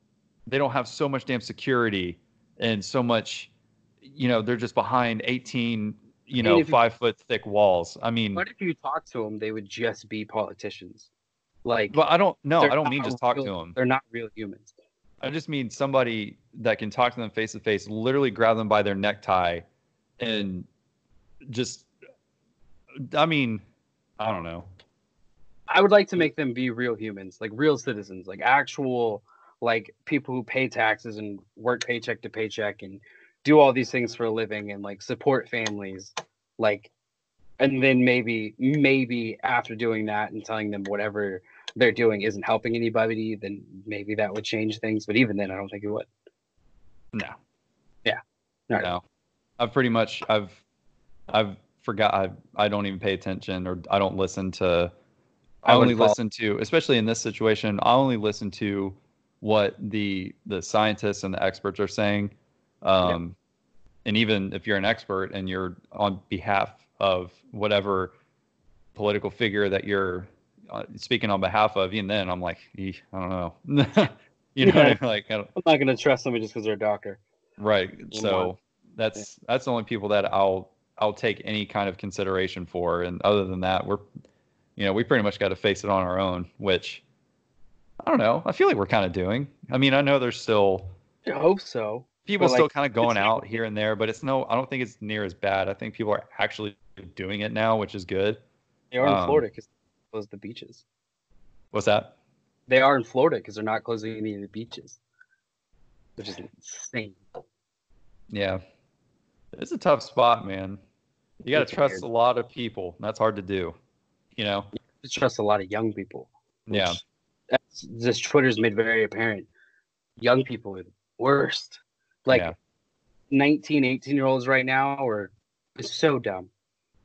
they don't have so much damn security and so much you know they're just behind 18 you know if you- five foot thick walls i mean What if you talk to them, they would just be politicians? Like, but i don't no they're i don't mean just talk to them They're not real humans. i just mean somebody that can talk to them face to face literally grab them by their necktie and just i mean i don't know I would like to make them be real humans, like real citizens, like actual, like people who pay taxes and work paycheck to paycheck and do all these things for a living and like support families, like, and then maybe, maybe after doing that and telling them whatever they're doing isn't helping anybody, then maybe that would change things. But even then, I don't think it would. no Yeah. Right. no i've pretty much i've i've forgot i i don't even pay attention or i don't listen to I, I only follow- listen to, especially in this situation, I only listen to what the the scientists and the experts are saying. Um, And even if you're an expert and you're on behalf of whatever political figure that you're uh, speaking on behalf of, even then, I'm like, I don't know. [LAUGHS] you know, what I mean? like, I don't, I'm not gonna trust somebody just because they're a doctor. right? So that's that's the only people that I'll I'll take any kind of consideration for, and other than that, we're you know we pretty much got to face it on our own, which I don't know. I feel like we're kind of doing. I mean, I know there's still I hope so. people But, like, still kind of going out here and there, but it's no. I don't think it's near as bad. I think people are actually doing it now, which is good. They are in Um, Florida because close the beaches. What's that? They are in Florida because they're not closing any of the beaches, which is insane. Yeah, it's a tough spot, man. You got to trust weird. a lot of people. and That's hard to do. You know? Just trust a lot of young people. Yeah. That's this Twitter's made very apparent. Young people are the worst. Like Yeah. 19, 18 year olds right now are so dumb.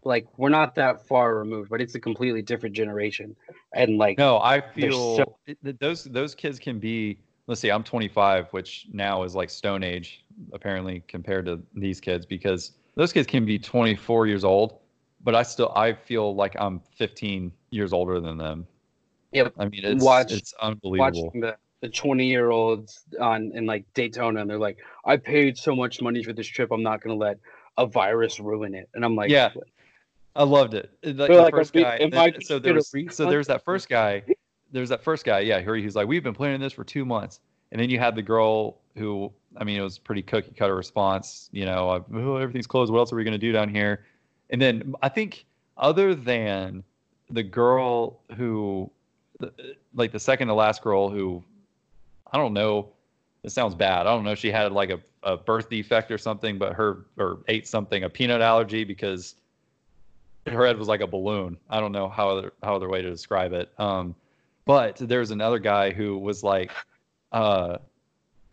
Like we're not that far removed, but it's a completely different generation. And like No, I feel so- it- those those kids can be. Let's see, I'm 25, which now is like Stone Age apparently compared to these kids because those kids can be 24 years old, but I still I feel like I'm 15 years older than them. Yep. I mean, it's Watch- it's unbelievable. watching the the 20 year olds on in like Daytona and they're like, I paid so much money for this trip, I'm not gonna let a virus ruin it. And I'm like, Yeah. I loved it. Like They're the like, first guy. then- so gonna there was so there's that first guy. There's that first guy. Yeah, here he's like, we've been planning this for two months, and then you had the girl who, I mean, it was pretty cookie cutter response. You know, oh, everything's closed. What else are we gonna do down here? And then I think other than the girl who, like the second to last girl who, I don't know. This sounds bad. I don't know she had like a, a birth defect or something, but her or ate something, a peanut allergy because her head was like a balloon. I don't know how other how other way to describe it. Um, but there's another guy who was like, uh,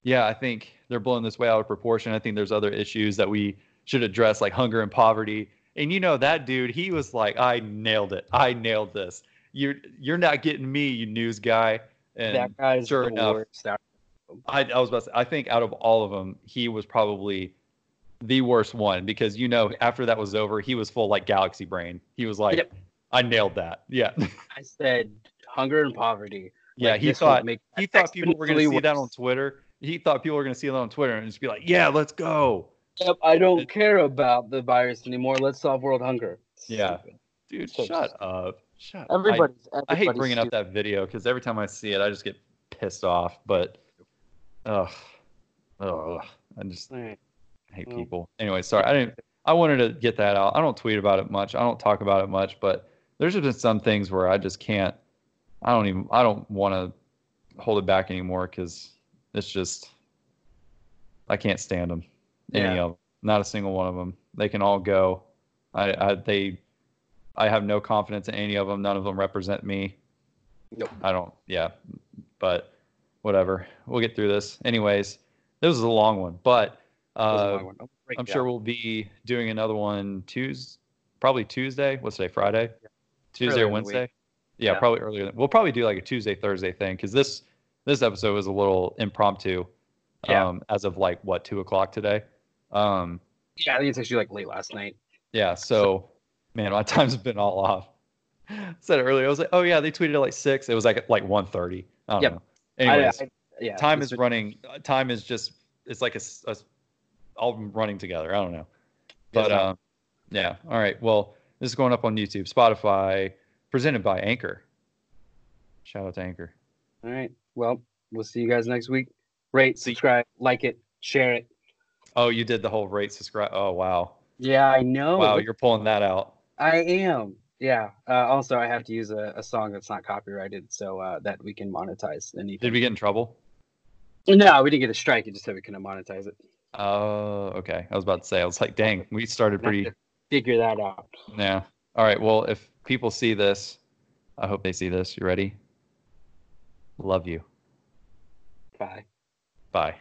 yeah, I think they're blowing this way out of proportion. I think there's other issues that we should address, like hunger and poverty. And you know that dude, he was like, I nailed it. I nailed this. You're you're not getting me, you news guy. And that guy's sure the enough, I, I was about to say, I think out of all of them, he was probably the worst one because you know after that was over, he was full like galaxy brain. He was like, Yep. I nailed that. Yeah, [LAUGHS] I said hunger and poverty. yeah. Like, he thought he thought people were going to see that on. Twitter. He thought people were going to see it on Twitter and just be like, yeah, let's go, Yep, I don't care about the virus anymore. Let's solve world hunger. Yeah. Stupid. dude. So shut stupid. up, shut. I- Everybody's, I, hate everybody's bringing up that video because every time I see it, I just get pissed off. But, ugh, ugh, I just All right. I hate Well, people. Anyway, sorry. I didn't. I wanted to get that out. I don't tweet about it much. I don't talk about it much. But there's just been some things where I just can't. I don't even. I don't want to hold it back anymore because it's just. I can't stand them. Any Yeah. of them. Not a single one of them. They can all go. I. I they. I have no confidence in any of them. None of them represent me. Nope. I don't. Yeah. But whatever. We'll get through this. Anyways, this was a long one, but. That was a Uh, long one. I'm sure we'll be doing another one Tuesday, probably Tuesday. What's today? Friday, Tuesday Earlier or in the week. Wednesday? Yeah, Yeah. probably earlier. We'll probably do like a Tuesday Thursday thing because this this episode was a little impromptu. Yeah. Um, as of like what two o'clock today. Um, Yeah, I think it's actually like late last night. yeah. So, man, my [LAUGHS] time's been all off. I [LAUGHS] Said it earlier. I was like, oh yeah, they tweeted at like six. It was like at like one thirty. I don't Yep. know. I- Anyways, I- yeah, time is running. Time is just. It's like a, a all running together. I don't know. But um, yeah. All right. Well, this is going up on YouTube, Spotify, presented by Anchor. Shout out to Anchor. All right. Well, we'll see you guys next week. Rate, subscribe, like it, share it. Oh, you did the whole rate subscribe. Oh wow. Yeah, I know. Wow, you're pulling that out. I am. Yeah. Uh, also, I have to use a, a song that's not copyrighted so uh, that we can monetize anything. Did we get in trouble? No, we didn't get a strike. It just said we couldn't monetize it. Oh, okay. I was about to say. I was like, dang, we started pretty. Figure that out. Yeah. All right. Well, if people see this, I hope they see this. You ready? Love you. Bye. Bye.